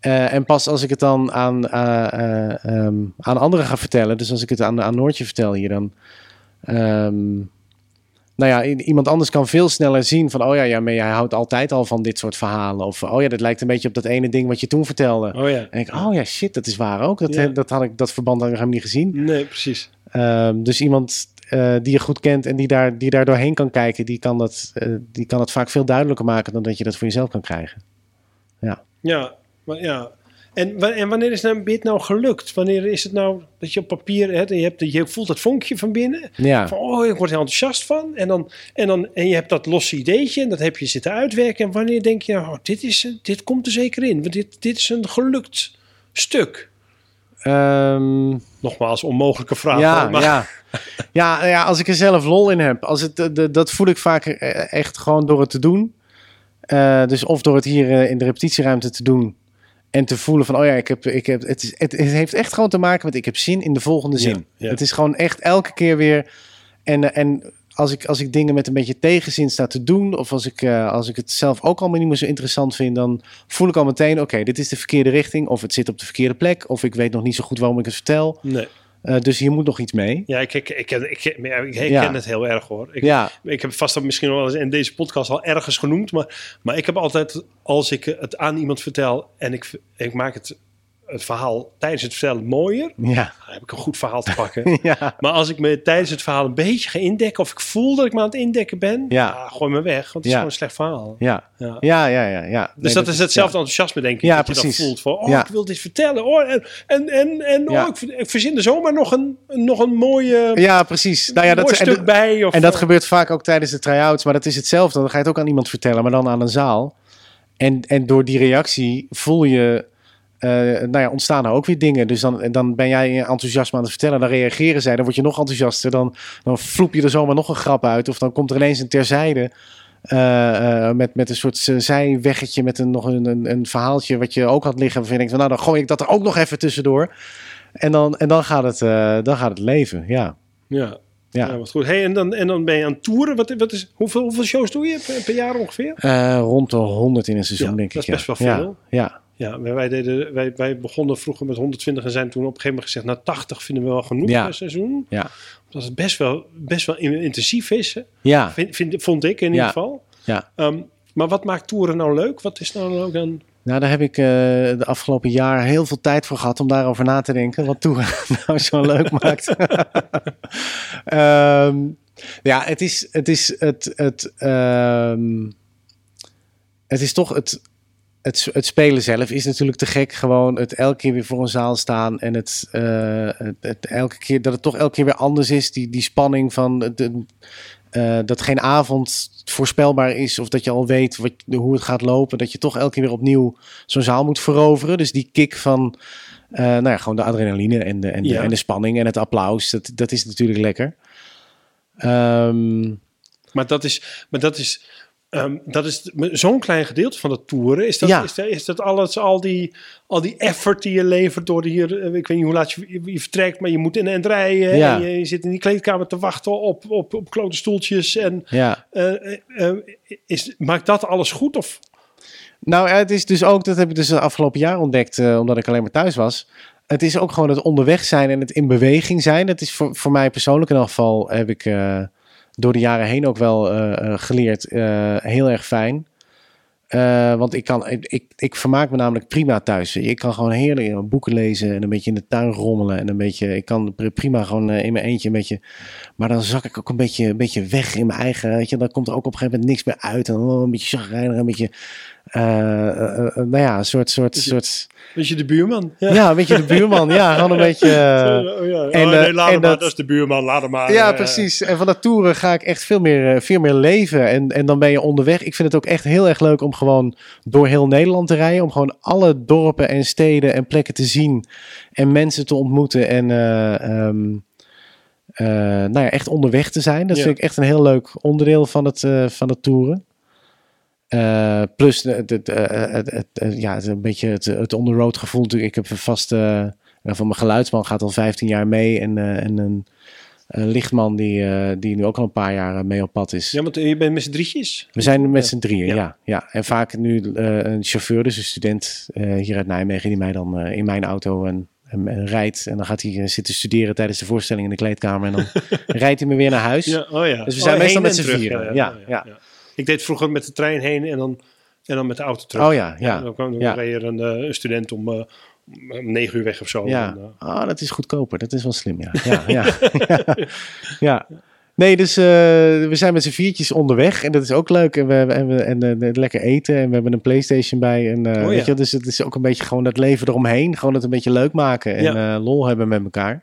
Eh, en pas als ik het dan aan, eh, eh, ehm, aan anderen ga vertellen. Dus als ik het aan, aan Noortje vertel hier, dan... ehm, nou ja, iemand anders kan veel sneller zien van... oh ja, ja, maar jij houdt altijd al van dit soort verhalen. Of oh ja, dat lijkt een beetje op dat ene ding wat je toen vertelde. Oh ja. En ik, oh ja, shit, dat is waar ook. Dat, Ja. dat, had ik, dat verband had ik nog helemaal niet gezien. Nee, precies. Ehm, dus iemand eh, die je goed kent en die daar, die daar doorheen kan kijken... Die kan, dat, eh, die kan het vaak veel duidelijker maken... dan dat je dat voor jezelf kan krijgen. Ja, maar ja. En, wa- en wanneer is nou, dit nou gelukt? Wanneer is het nou dat je op papier je, hebt, je voelt dat vonkje van binnen? Ja, Van, oh, ik word er enthousiast van. En, dan, en, dan, en je hebt dat losse ideetje en dat heb je zitten uitwerken. En wanneer denk je, nou, oh, dit, is, dit komt er zeker in. Want dit, dit is een gelukt stuk. Ehm, Nogmaals, onmogelijke vraag. ja, maar, ja. Ja, ja, als ik er zelf lol in heb. Als het, de- dat voel ik vaak eh, echt gewoon door het te doen. Eh, dus of door het hier eh, in de repetitieruimte te doen. En te voelen van, oh ja, ik heb, ik heb, het, is, het, het heeft echt gewoon te maken met, ik heb zin in de volgende zin. ja. Het is gewoon echt elke keer weer. En, eh, en als, ik, als ik dingen met een beetje tegenzin sta te doen, of als ik, eh, als ik het zelf ook allemaal niet meer zo interessant vind, dan voel ik al meteen, oké, dit is de verkeerde richting. Of het zit op de verkeerde plek. Of ik weet nog niet zo goed waarom ik het vertel. Nee. Eh, dus hier moet nog iets mee. Ja, ik, ik, ik, Ja. het heel erg hoor. Ik, Ja, ik heb vast dat misschien wel eens in deze podcast al ergens genoemd. Maar, maar ik heb altijd, als ik het aan iemand vertel en ik, ik maak het, het verhaal tijdens het vertellen mooier, ja, dan heb ik een goed verhaal te pakken. (laughs) ja. maar als ik me tijdens het verhaal een beetje ga indekken, of ik voel dat ik me aan het indekken ben, Ja. gooi me weg. Want het is gewoon een slecht verhaal. Ja, Ja. ja, ja, ja. Dus Nee, dat, is hetzelfde enthousiasme, denk ik. Ja, dat je precies. dat voelt van, oh, ik wil dit vertellen. Oh, en en, en, en oh, ik, ver- ik verzin er zomaar nog een, nog een mooie, Ja, precies. Nou ja, dat, mooi en, stuk dat- bij. Of, en dat eh, gebeurt vaak ook tijdens de try-outs, maar dat is hetzelfde. Dan ga je het ook aan iemand vertellen, maar dan aan een zaal. En, en door die reactie voel je, nou ja, ontstaan er ook weer dingen. Dus dan, dan ben jij enthousiasme aan het vertellen, dan reageren zij, dan word je nog enthousiaster. Dan, dan vloep je er zomaar nog een grap uit, of dan komt er ineens een terzijde. eh, eh, met, met een soort eh, zijweggetje met een, nog een, een, een verhaaltje wat je ook had liggen. Waarvan je denkt, van, nou dan gooi ik dat er ook nog even tussendoor. En dan, en dan, gaat, het, eh, dan gaat het leven, ja. ja. Ja. Ja, wat goed. Hey, en, dan, en dan ben je aan het toeren. Wat, wat is, hoeveel, hoeveel shows doe je per, per jaar ongeveer? Eh, rond de 100 in een seizoen, Ja, denk dat ik. is best ja. wel veel. Ja, Ja, wij, deden, wij, wij begonnen vroeger met 120 en zijn toen op een gegeven moment gezegd... nou, 80 vinden we wel genoeg Ja. per seizoen. ja, Omdat het best wel, best wel in- intensief is, hè. ja, Vind, vind, vond ik in Ja. ieder geval. ja. Ehm, maar wat maakt toeren nou leuk? Wat is nou ook dan... Nou, daar heb ik eh, de afgelopen jaar heel veel tijd voor gehad om daarover na te denken. Wat toen (laughs) nou zo leuk maakt. (laughs) Ehm, ja, het is het, is het, het, ehm, het is toch het, het, het spelen zelf is natuurlijk te gek. Gewoon het elke keer weer voor een zaal staan. En het, eh, het, het elke keer dat het toch elke keer weer anders is. Die, die spanning van de, eh, dat geen avond voorspelbaar is. Of dat je al weet wat, hoe het gaat lopen. Dat je toch elke keer weer opnieuw zo'n zaal moet veroveren. Dus die kick van eh, nou ja, gewoon de adrenaline en de, en, de, Ja. en de spanning en het applaus. Dat, dat is natuurlijk lekker. Ehm, Maar dat is, maar dat is, ehm, dat is zo'n klein gedeelte van het toeren. Is dat, Ja. is dat, is dat alles, al die, al die effort die je levert door de hier, eh, ik weet niet hoe laat je, je vertrekt, maar je moet in en rijden. Ja. En je, je zit in die kleedkamer te wachten op, op, op klote stoeltjes. En ja. eh, eh, is, maakt dat alles goed? Of? Nou, het is dus ook, dat heb ik dus de afgelopen jaar ontdekt, omdat ik alleen maar thuis was. Het is ook gewoon het onderweg zijn en het in beweging zijn. Dat is voor, voor mij persoonlijk in elk geval, heb ik door de jaren heen ook wel eh, eh, geleerd, eh, heel erg fijn. Want ik, kan, ik, ik vermaak me namelijk prima thuis. Ik kan gewoon heerlijk boeken lezen en een beetje in de tuin rommelen. En een beetje, ik kan prima gewoon in mijn eentje een beetje. Maar dan zak ik ook een beetje, een beetje weg in mijn eigen. Weet je, dan komt er ook op een gegeven moment niks meer uit. En oh, een beetje chagrijnig, een beetje. Uh, nou ja, een soort. soort, soort Beetje de buurman. Ja, ja een beetje de buurman. Ja, gewoon een (laughs) beetje. oh, ja. en, oh, nee, laat en dat, dat, is de buurman, laat hem maar. Ja, precies. En van dat toeren ga ik echt veel meer, veel meer leven. En, en dan ben je onderweg. Ik vind het ook echt heel erg leuk om gewoon door heel Nederland te rijden. Om gewoon alle dorpen en steden en plekken te zien. En mensen te ontmoeten. En um, uh, nou ja, echt onderweg te zijn. Dat vind ik echt een heel leuk onderdeel van het, van het toeren. Uh, plus het, het, het, ja, een beetje het, het on-the-road gevoel. Ik heb vast van mijn geluidsman gaat al 15 jaar mee. En, en een, een, lichtman die, die nu ook al een paar jaar mee op pad is. Ja, want je bent met z'n drietjes? We zijn met z'n drieën, ja. ja. ja. En vaak nu een chauffeur, dus een student hier uit Nijmegen, die mij dan in mijn auto en en, rijdt. En dan gaat hij zitten studeren tijdens de voorstelling in de kleedkamer. En dan (laughs) rijdt hij me weer naar huis. Ja, oh ja. Dus we zijn oh, meestal met z'n vieren. Ja, ja, Ik deed vroeger met de trein heen en dan, en dan met de auto terug. Oh ja, ja. En dan kwam er weer een, een, student om, uh, om negen uur weg of zo. Ja, en, uh, oh, dat is goedkoper. Dat is wel slim, ja. (laughs) ja, ja. (laughs) ja. Nee, dus uh, we zijn met z'n viertjes onderweg en dat is ook leuk. En we, en we en, uh, lekker eten en we hebben een Playstation bij. En, uh, oh, ja. weet je, dus het is ook een beetje gewoon dat leven eromheen. Gewoon het een beetje leuk maken en ja. lol hebben met elkaar.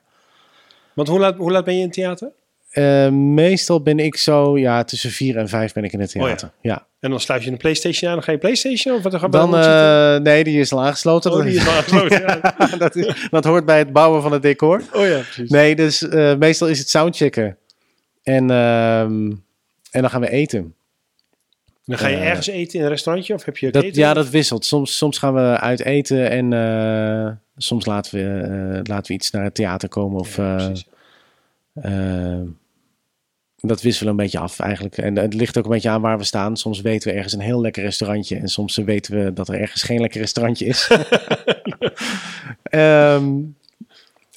Want hoe laat, hoe laat ben je in het theater? meestal ben ik zo, ja, tussen vier en vijf ben ik in het theater. Oh, ja. ja. En dan sluit je een PlayStation aan, dan ga je PlayStation of wat dan? dan nee, die is al aangesloten. Oh, die is al aangesloten. ja. (laughs) dat, is, dat hoort bij het bouwen van het decor. Oh ja, precies. Nee, dus meestal is het soundchecken. En, uh, en dan gaan we eten. Dan ga je ergens eten in een restaurantje of heb je dat, eten? Ja, dat wisselt. Soms, soms gaan we uit eten en soms laten we, laten we iets naar het theater komen. Of, ja, dat wisselen een beetje af eigenlijk. En het ligt ook een beetje aan waar we staan. Soms weten we ergens een heel lekker restaurantje. En soms weten we dat er ergens geen lekker restaurantje is. um, (laughs)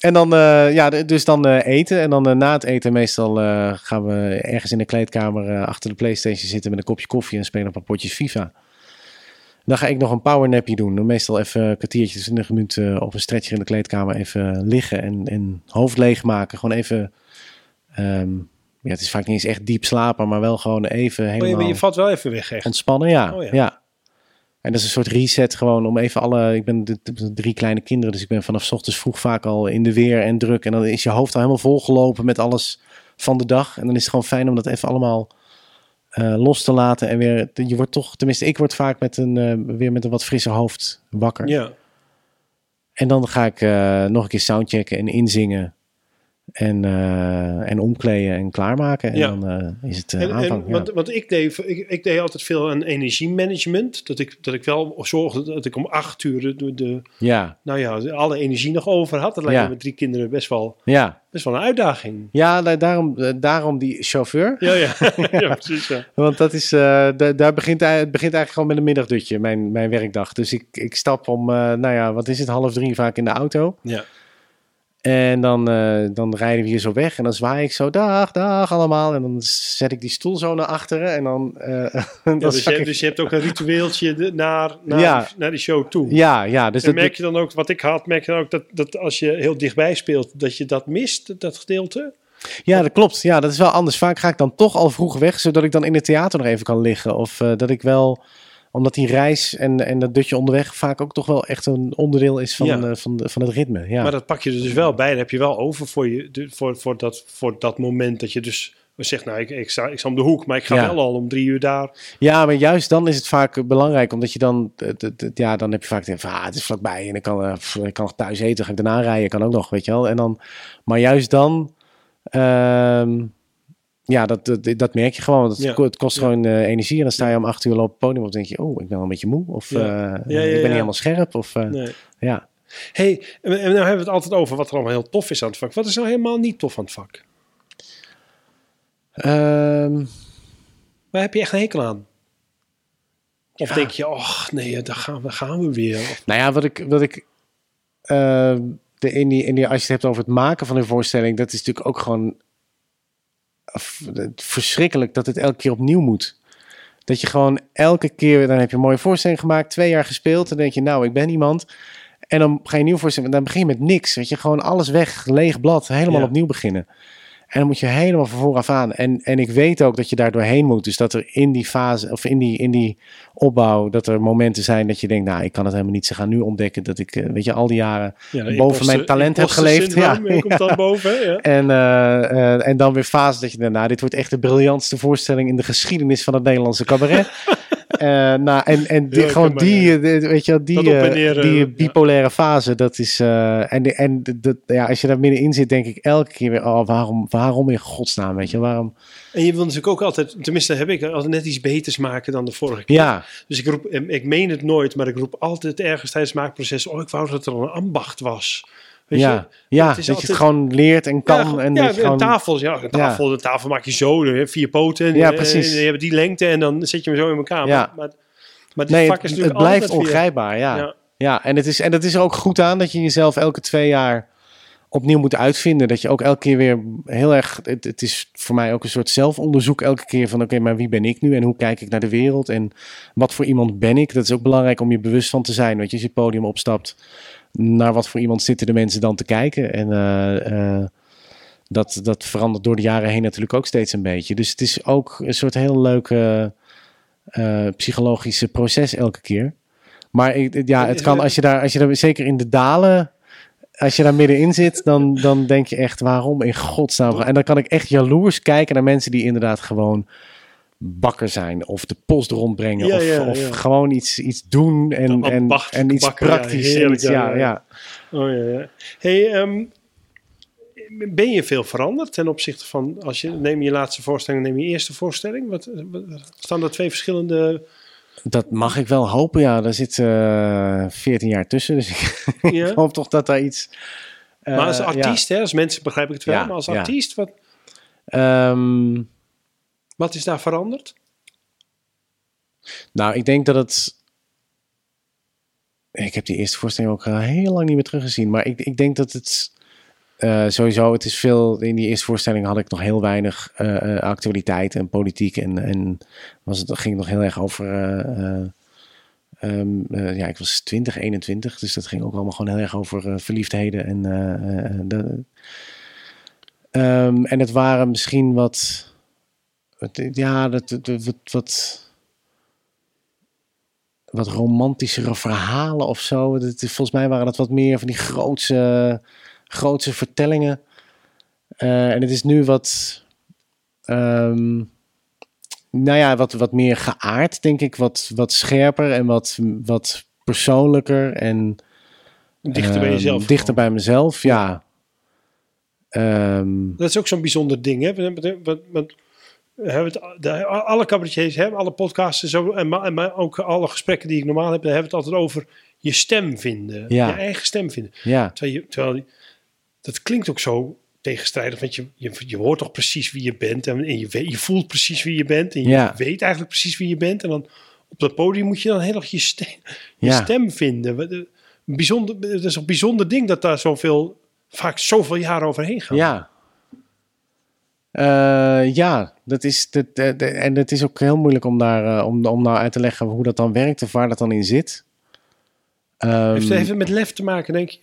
En dan, uh, ja, dus dan uh, eten. En dan uh, na het eten meestal gaan we ergens in de kleedkamer achter de Playstation zitten met een kopje koffie en spelen een paar potjes FIFA. Dan ga ik nog een powernapje doen. Meestal even een kwartiertje, 20 minuten op een stretcher in de kleedkamer even liggen en, en hoofd leegmaken. Gewoon even, um, ja, het is vaak niet eens echt diep slapen, maar wel gewoon even helemaal... Oh, je, je valt wel even weg echt. Ontspannen, ja. Oh, ja. ja. En dat is een soort reset gewoon om even alle... Ik ben drie kleine kinderen, dus ik ben vanaf ochtends vroeg vaak al in de weer en druk. En dan is je hoofd al helemaal volgelopen met alles van de dag. En dan is het gewoon fijn om dat even allemaal uh, los te laten. En weer, je wordt toch, tenminste ik word vaak met een, uh, weer met een wat frisser hoofd wakker. Ja. En dan ga ik uh, nog een keer soundchecken en inzingen. En, uh, en omkleden en klaarmaken. En ja. dan uh, is het uh, en, aanvang. En, ja. want, want ik, deed, ik, ik, deed altijd veel aan energiemanagement. Dat ik, dat ik wel zorgde dat ik om acht uur de, de ja. nou ja, alle energie nog over had. Dat lijkt me met drie kinderen best wel, ja. best wel een uitdaging. Ja, daarom, daarom die chauffeur. Ja, ja. (laughs) ja precies. Ja. want dat is, daar begint, het begint eigenlijk gewoon met een middagdutje, mijn, mijn werkdag. Dus ik, ik stap om, nou ja, wat is het, half drie vaak in de auto. Ja. En dan, uh, dan rijden we hier zo weg en dan zwaai ik zo, dag, dag allemaal. En dan zet ik die stoel zo naar achteren en dan... Uh, (laughs) ja, dus, je, ik... dus, je, hebt ook een ritueeltje naar, naar, ja. naar de show toe. Ja, ja. Dus en dat merk je dan ook, wat ik had, merk je dan ook dat, dat als je heel dichtbij speelt, dat je dat mist, dat gedeelte? Ja, dat klopt. Ja, dat is wel anders. Vaak ga ik dan toch al vroeg weg, zodat ik dan in het theater nog even kan liggen. Of uh, dat ik wel omdat die reis en, en dat dutje onderweg vaak ook toch wel echt een onderdeel is van, ja. uh, van, van het ritme. Ja. Maar dat pak je er dus wel bij. Dat heb je wel over voor, je, voor, voor, dat, voor dat moment dat je dus zegt, nou, ik, ik, sta, ik sta om de hoek, maar ik ga ja. wel al om drie uur daar. Ja, maar juist dan is het vaak belangrijk, omdat je dan, ja, dan heb je vaak van, ah, het is vlakbij en ik kan, uh, ik kan nog thuis eten, ga ik daarna rijden, kan ook nog, weet je wel. En dan, maar juist dan, uh, ja, dat, dat, dat, merk je gewoon. Dat, ja. Het kost gewoon uh, energie. En dan sta je om acht uur op het podium. Of denk je, oh, ik ben wel een beetje moe. Of ja. Uh, ik ben niet helemaal scherp. Of, uh, nee. ja. hey, en, en nou hebben we het altijd over wat er allemaal heel tof is aan het vak. Wat is nou helemaal niet tof aan het vak? Um, Waar heb je echt een hekel aan? Of denk je, oh nee, daar gaan we, gaan we weer. Of... Nou ja, wat ik... Wat ik de, in die, in die, als je het hebt over het maken van een voorstelling... dat is natuurlijk ook gewoon verschrikkelijk dat het elke keer opnieuw moet. Dat je gewoon elke keer, dan heb je een mooie voorstelling gemaakt, twee jaar gespeeld. Dan denk je, nou, ik ben iemand. En dan ga je een nieuwe voorstelling, dan begin je met niks. Weet je, gewoon alles weg, leeg blad, helemaal Ja. opnieuw beginnen. En dan moet je helemaal van vooraf aan. En, en ik weet ook dat je daar doorheen moet. Dus dat er in die fase, of in die, in die opbouw, dat er momenten zijn dat je denkt, nou, ik kan het helemaal niet. Ze gaan nu ontdekken dat ik, eh, weet je, al die jaren Ja, boven mijn talent heb geleefd. Ja, Ja, komt dan (laughs) boven, hè, ja. en, eh, eh, en dan weer fase dat je denkt, nou, dit wordt echt de briljantste voorstelling in de geschiedenis van het Nederlandse cabaret. (laughs) Eh, nou, en en die, gewoon die, eh, weet je wel, die, Dat eh, neer, die bipolaire fase, dat is, en, en de- ja, als je daar middenin zit, denk ik elke keer weer, oh, waarom, waarom in godsnaam, weet je, waarom? En je wil natuurlijk ook altijd, tenminste heb ik altijd net iets beters maken dan de vorige keer. Ja, Dus ik roep, ik meen het nooit, maar ik roep altijd ergens tijdens het maakproces, oh ik wou dat er een ambacht was. Weet ja, je? ja dat je het gewoon leert en kan. ja, en ja, dat je gewoon, een tafel, ja, een tafel, een tafel maak je zo, hè, vier poten. en, Ja, eh, precies. En je hebt die lengte en dan zet je hem zo in elkaar. Ja. Maar, maar, maar dit nee, vak het, is het natuurlijk blijft ongrijpbaar, ja. Ja. Ja, en, het is, en dat is er ook goed aan dat je jezelf elke twee jaar opnieuw moet uitvinden. Dat je ook elke keer weer heel erg. Het, het is voor mij ook een soort zelfonderzoek elke keer van: oké, maar wie ben ik nu en hoe kijk ik naar de wereld en wat voor iemand ben ik? Dat is ook belangrijk om je bewust van te zijn. Want je als je het podium opstapt, naar wat voor iemand zitten de mensen dan te kijken. En eh, eh, dat, dat verandert door de jaren heen natuurlijk ook steeds een beetje. Dus het is ook een soort heel leuke eh, psychologische proces elke keer. Maar ik, ja, het kan als je daar, als je daar zeker in de dalen, als je daar middenin zit, dan, dan denk je echt waarom in godsnaam. En dan kan ik echt jaloers kijken naar mensen die inderdaad gewoon bakker zijn of de post rondbrengen Ja, of, ja, of ja. gewoon iets, iets doen en, en, en iets praktisch. en heerlijk, iets- ja, ja. Oh ja, ja. Hey, ehm, ben je veel veranderd ten opzichte van, als je neem je laatste voorstelling, neem je eerste voorstelling? Wat, wat- staan er twee verschillende? Dat mag ik wel hopen, ja. Daar zit eh 14 jaar tussen, dus ik, (laughs) Ja? ik hoop toch dat daar iets... eh, maar als ja. artiest, hè, als mensen begrijp ik het wel, Ja, maar als artiest, wat, Ehm, wat is daar veranderd? Nou, ik denk dat het. Ik heb die eerste voorstelling ook heel lang niet meer teruggezien. Maar ik, ik denk dat het. eh, sowieso, het is veel. In die eerste voorstelling had ik nog heel weinig eh, eh, actualiteit en politiek. En, en was het, ging nog heel erg over. eh, eh, ehm, eh, ja, ik was 20, 21. Dus dat ging ook allemaal gewoon heel erg over verliefdheden. En, de, Ehm, en het waren misschien wat. Ja, dat, dat- wat, wat wat romantischere verhalen of zo. Is- volgens mij waren dat wat meer van die grootse, grootse vertellingen. Eh, en het is nu wat, ehm, nou ja, wat, wat meer geaard, denk ik. Wat, wat scherper en wat, wat persoonlijker en Dichter bij ehm, jezelf. dichter bij mezelf, ja. Ehm, Dat is ook zo'n bijzonder ding. Hè? We- we- hebben het, de, alle cabaretiers, hè, alle podcasts en, zo, en, ook alle gesprekken die ik normaal heb, daar hebben we het altijd over je stem vinden. Ja. Je eigen stem vinden. ja, Terwijl, je, terwijl dat klinkt ook zo tegenstrijdig, want je, je, je hoort toch precies wie je bent en, en je, weet, je voelt precies wie je bent en je Ja. weet eigenlijk precies wie je bent. En dan op dat podium moet je dan heel erg je stem, je stem vinden. Bijzonder, het is een bijzonder ding dat daar zoveel, vaak zoveel jaren overheen gaan. Ja. Eh, ja, dat is, dat, dat- en het is ook heel moeilijk om, daar, eh, om, om nou uit te leggen hoe dat dan werkt of waar dat dan in zit. Ehm, Heeft het even met lef te maken, denk je?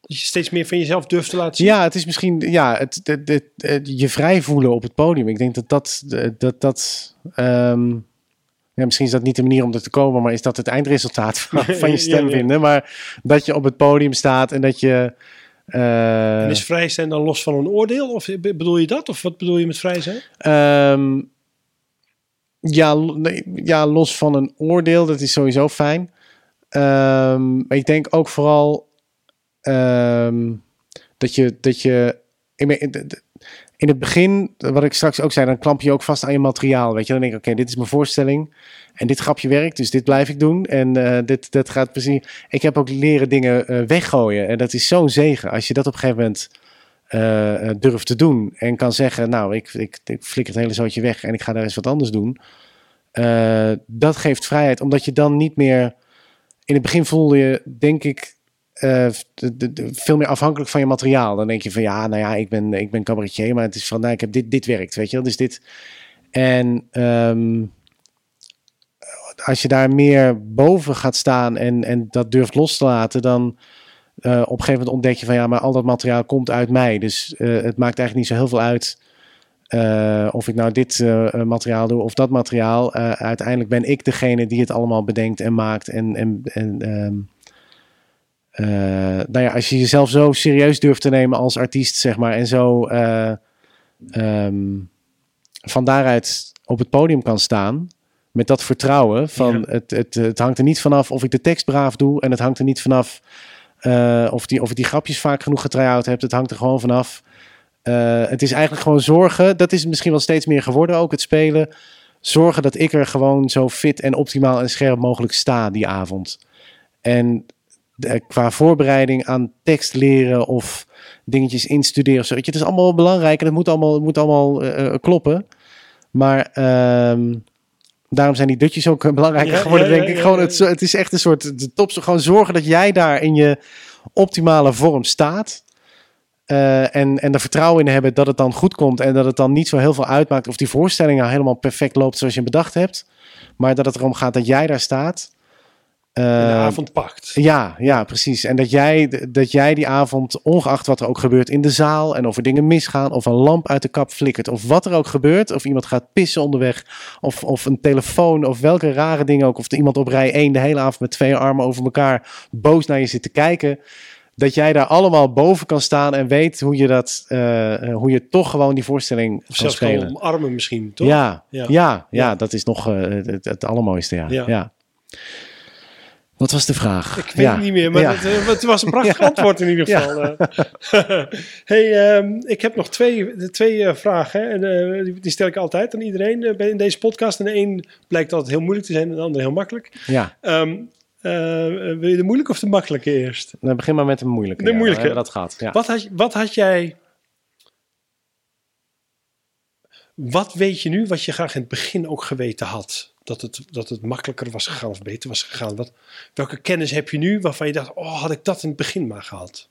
Dat je steeds meer van jezelf durft te laten zien? ja, het is misschien ja, het, het, het- het- je vrij voelen op het podium. Ik denk dat dat, dat, dat ehm, ja, misschien is dat niet de manier om er te komen, maar is dat het eindresultaat van, (laughs) van je (laughs) stem Ja, ja. vinden. Maar dat je op het podium staat en dat je. Eh, En is vrij zijn dan los van een oordeel? Of bedoel je dat? Of wat bedoel je met vrij zijn? Ehm, ja, nee, ja, los van een oordeel, dat is sowieso fijn. Ehm, maar ik denk ook vooral ehm, dat je, dat je in het begin, wat ik straks ook zei, dan klamp je ook vast aan je materiaal. Weet je, dan denk ik, oké, dit is mijn voorstelling en dit grapje werkt, dus dit blijf ik doen en eh, dit, dat gaat precies. Ik heb ook leren dingen eh, weggooien en dat is zo'n zegen als je dat op een gegeven moment eh, durft te doen en kan zeggen, nou, ik, ik, ik flikker het hele zootje weg en ik ga daar eens wat anders doen. Dat geeft vrijheid, omdat je dan niet meer. In het begin voelde je, denk ik, veel meer afhankelijk van je materiaal. Dan denk je van ja, nou ja, ik ben, ik ben cabaretier, maar het is van, nou, ik heb dit, dit werkt, weet je wel. Dus dit. En ehm, als je daar meer boven gaat staan en, en dat durft los te laten, dan eh, op een gegeven moment ontdek je van ja, maar al dat materiaal komt uit mij. Dus eh, het maakt eigenlijk niet zo heel veel uit eh, of ik nou dit materiaal doe of dat materiaal. Uiteindelijk ben ik degene die het allemaal bedenkt en maakt. En, en, en ja, als je jezelf zo serieus durft te nemen als artiest, zeg maar, en zo ehm, van daaruit op het podium kan staan. Met dat vertrouwen van Ja. het, het, het hangt er niet vanaf of ik de tekst braaf doe. En het hangt er niet vanaf eh, of, die, of ik die grapjes vaak genoeg getry-out heb. Het hangt er gewoon vanaf. Eh, het is eigenlijk gewoon zorgen. Dat is misschien wel steeds meer geworden ook, het spelen. Zorgen dat ik er gewoon zo fit en optimaal en scherp mogelijk sta die avond. En de- qua voorbereiding aan tekst leren of dingetjes instuderen of zo. weet je, Het is allemaal belangrijk en het moet allemaal, het moet allemaal eh, eh, kloppen. Maar ehm, daarom zijn die dutjes ook eh, belangrijker Ja, geworden, ja, denk ja, ik. Gewoon het, het is echt een soort de top. Gewoon zorgen dat jij daar in je optimale vorm staat. Eh, en, en er vertrouwen in hebben dat het dan goed komt. En dat het dan niet zo heel veel uitmaakt of die voorstelling nou helemaal perfect loopt zoals je hem bedacht hebt. Maar dat het erom gaat dat jij daar staat. De Eh, avond pakt. ja, ja, precies. En dat jij, dat jij die avond, ongeacht wat er ook gebeurt in de zaal en of er dingen misgaan, of een lamp uit de kap flikkert, of wat er ook gebeurt, of iemand gaat pissen onderweg, of, of een telefoon, of welke rare dingen ook, of iemand op rij 1 de hele avond met twee armen over elkaar boos naar je zit te kijken, dat jij daar allemaal boven kan staan en weet hoe je dat, eh, hoe je toch gewoon die voorstelling Of kan zelfs spelen. omarmen misschien, toch? Ja, Ja. ja. Dat is nog eh, het, het allermooiste, ja. Ja. ja. Wat was de vraag? Ik weet ja. het niet meer, maar Ja. het, eh, het was een prachtig (laughs) Ja. antwoord in ieder geval. eh. (laughs) hey, ehm, ik heb nog twee, de twee eh, vragen. hè, En, die, die stel ik altijd aan iedereen bij- in deze podcast. En de een blijkt altijd heel moeilijk te zijn en de andere heel makkelijk. Ja, Ehm, eh, wil je de moeilijke of de makkelijke eerst? dan begin maar met een moeilijke. De moeilijke. dat. Ja. Wat, had, wat had jij... Wat weet je nu wat je graag in het begin ook geweten had? Dat het, dat het makkelijker was gegaan of beter was gegaan? Welke kennis heb je nu waarvan je dacht... Oh, had ik dat in het begin maar gehad?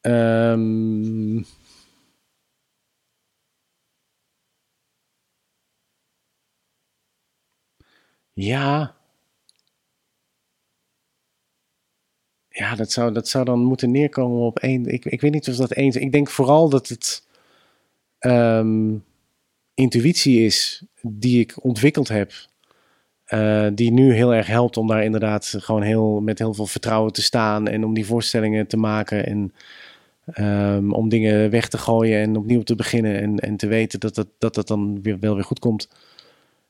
Ehm, ja. Ja, dat zou, dat zou dan moeten neerkomen op één. Ik, ik weet niet of dat is. Ik denk vooral dat het ehm, intuïtie is die ik ontwikkeld heb. eh, die nu heel erg helpt om daar inderdaad gewoon heel, met heel veel vertrouwen te staan. En om die voorstellingen te maken. En Ehm, om dingen weg te gooien en opnieuw te beginnen. En, en te weten dat dat, dat dat dan weer, wel weer goed komt.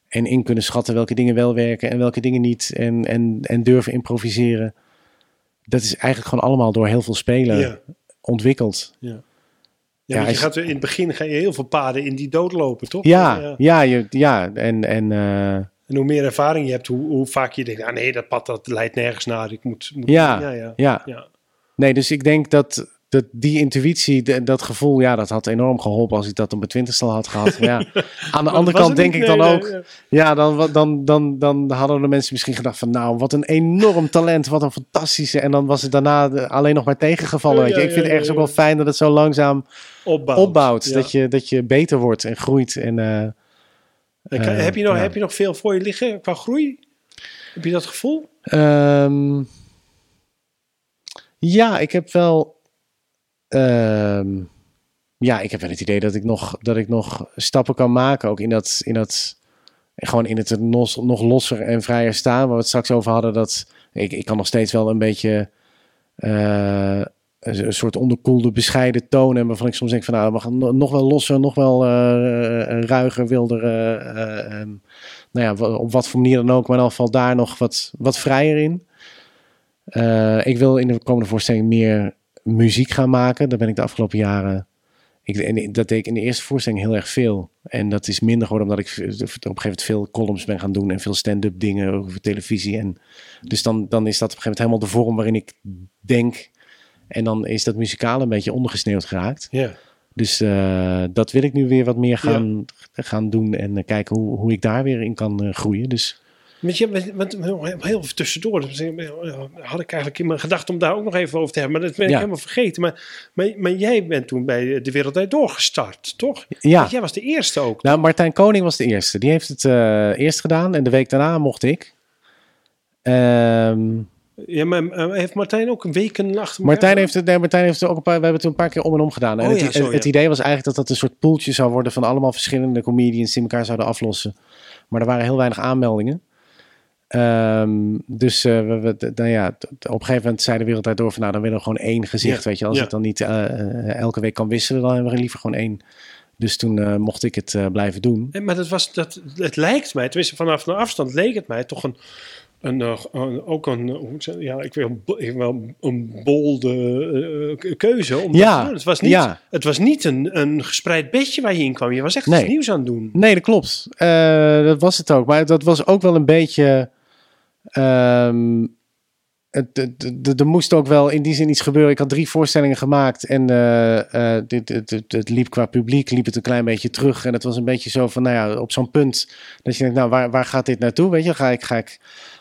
En in kunnen schatten welke dingen wel werken en welke dingen niet. En, en, en durven improviseren. Dat is eigenlijk gewoon allemaal door heel veel spelen Ja. ontwikkeld. Ja, Ja, je gaat in het begin ga je heel veel paden in die dood lopen, toch? Ja, ja, je, ja. En, en eh, En hoe meer ervaring je hebt, hoe, hoe vaak je denkt... Ah nee, dat pad dat leidt nergens naar. Ik moet... moet ja. ja. ja. Nee, dus ik denk dat, dat die intuïtie, de- dat gevoel, ja, dat had enorm geholpen als ik dat op mijn twintigste al had gehad. Ja, (laughs) aan de andere kant denk ik dan Nee, ook... nee, ja. Ja, dan, dan, dan, dan hadden de mensen misschien gedacht van... nou, wat een enorm talent, wat een fantastische... en dan was het daarna alleen nog maar tegengevallen. Ja, ja, Ik vind het ergens ook wel fijn dat het zo langzaam Opbouwt. Dat, je, dat je beter wordt en groeit. En, eh, Eh, heb, je nog, heb je nog veel voor je liggen qua groei? Heb je dat gevoel? ehm, ja, ik heb wel... ehm, ja, ik heb wel het idee dat ik nog, dat ik nog stappen kan maken. Ook in dat... In dat gewoon in het nog, nog losser en vrijer staan. Waar we het straks over hadden. Dat ik, ik kan nog steeds wel een beetje... eh, een soort onderkoelde, bescheiden toon hebben. Waarvan ik soms denk van nou, we nog wel losser, nog wel eh, ruiger, wilder. eh, eh, ehm, nou ja, op wat voor manier dan ook. Maar in ieder geval daar nog wat, wat vrijer in. Eh, ik wil in de komende voorstelling meer muziek gaan maken. Daar ben ik de afgelopen jaren... Ik, en dat deed ik in de eerste voorstelling heel erg veel. En dat is minder geworden omdat ik v- op een gegeven moment veel columns ben gaan doen. En veel stand-up dingen over televisie. En dus dan, dan is dat op een gegeven moment helemaal de vorm waarin ik denk... En dan is dat muzikaal een beetje ondergesneeuwd geraakt. Ja. Dus eh, dat wil ik nu weer wat meer gaan, gaan doen. En eh, kijken hoe, hoe ik daar weer in kan eh, groeien. Dus Want je, want, heel even tussendoor, dat had ik eigenlijk in mijn gedachten om daar ook nog even over te hebben, maar dat ben ik Ja. helemaal vergeten. Maar, maar, maar jij bent toen bij De Wereld Draait Door gestart, toch? Ja. Want jij was de eerste ook. Nou, Martijn Koning was de eerste. Die heeft het eh, eerst gedaan en de week daarna mocht ik. Ehm, Ja, maar eh, heeft Martijn ook een weken achter elkaar Martijn heeft het, nee, Martijn heeft het ook een paar, we hebben het toen een paar keer om en om gedaan. En Oh het, ja, i- zo, het ja. idee was eigenlijk dat dat een soort poeltje zou worden van allemaal verschillende comedians die elkaar zouden aflossen. Maar er waren heel weinig aanmeldingen. Ehm, dus eh, we, we- nou ja, op een gegeven moment zei de wereld daardoor van nou dan willen we gewoon één gezicht, Ja, weet je. Als ja. het dan niet eh, eh, elke week kan wisselen, dan hebben we liever gewoon één. Dus toen mocht ik het blijven doen. Nee, maar dat was, dat, het lijkt mij, tenminste vanaf een afstand leek het mij toch een, een, een- ook een, ja, ik ik wil een bolde keuze om Ja, dat te doen. Het was niet, ja. het was niet een, een gespreid bedje waar je in kwam. Je was echt Nee. iets nieuws aan het doen. Nee, dat klopt. Dat was het ook. Maar dat was ook wel een beetje. Het- er moest ook wel in die zin iets gebeuren. Ik had drie voorstellingen gemaakt en eh, eh, dit, het, het, liep qua publiek liep het een klein beetje terug. En het was een beetje zo van, nou ja, op zo'n punt dat je denkt, nou, waar, waar gaat dit naartoe? Weet je, ga ik, ga ik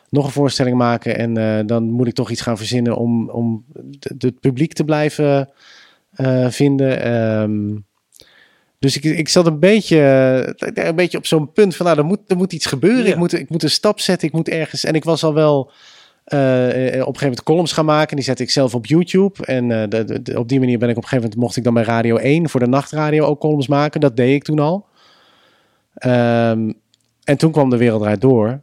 nog een voorstelling maken en eh, dan moet ik toch iets gaan verzinnen om, om het, publiek te blijven vinden. Ehm, dus ik, ik zat een beetje, eh, een beetje op zo'n punt van, nou, er moet, er moet iets gebeuren. Ja. Ik, moet, ik moet een stap zetten, ik moet ergens. En ik was al wel eh, eh, op een gegeven moment columns gaan maken. Die zette ik zelf op YouTube. En de, de- de- op die manier ben ik op een gegeven moment, mocht ik dan bij Radio 1 voor de nachtradio ook columns maken. Dat deed ik toen al. Ehm, en toen kwam de wereld eruit door.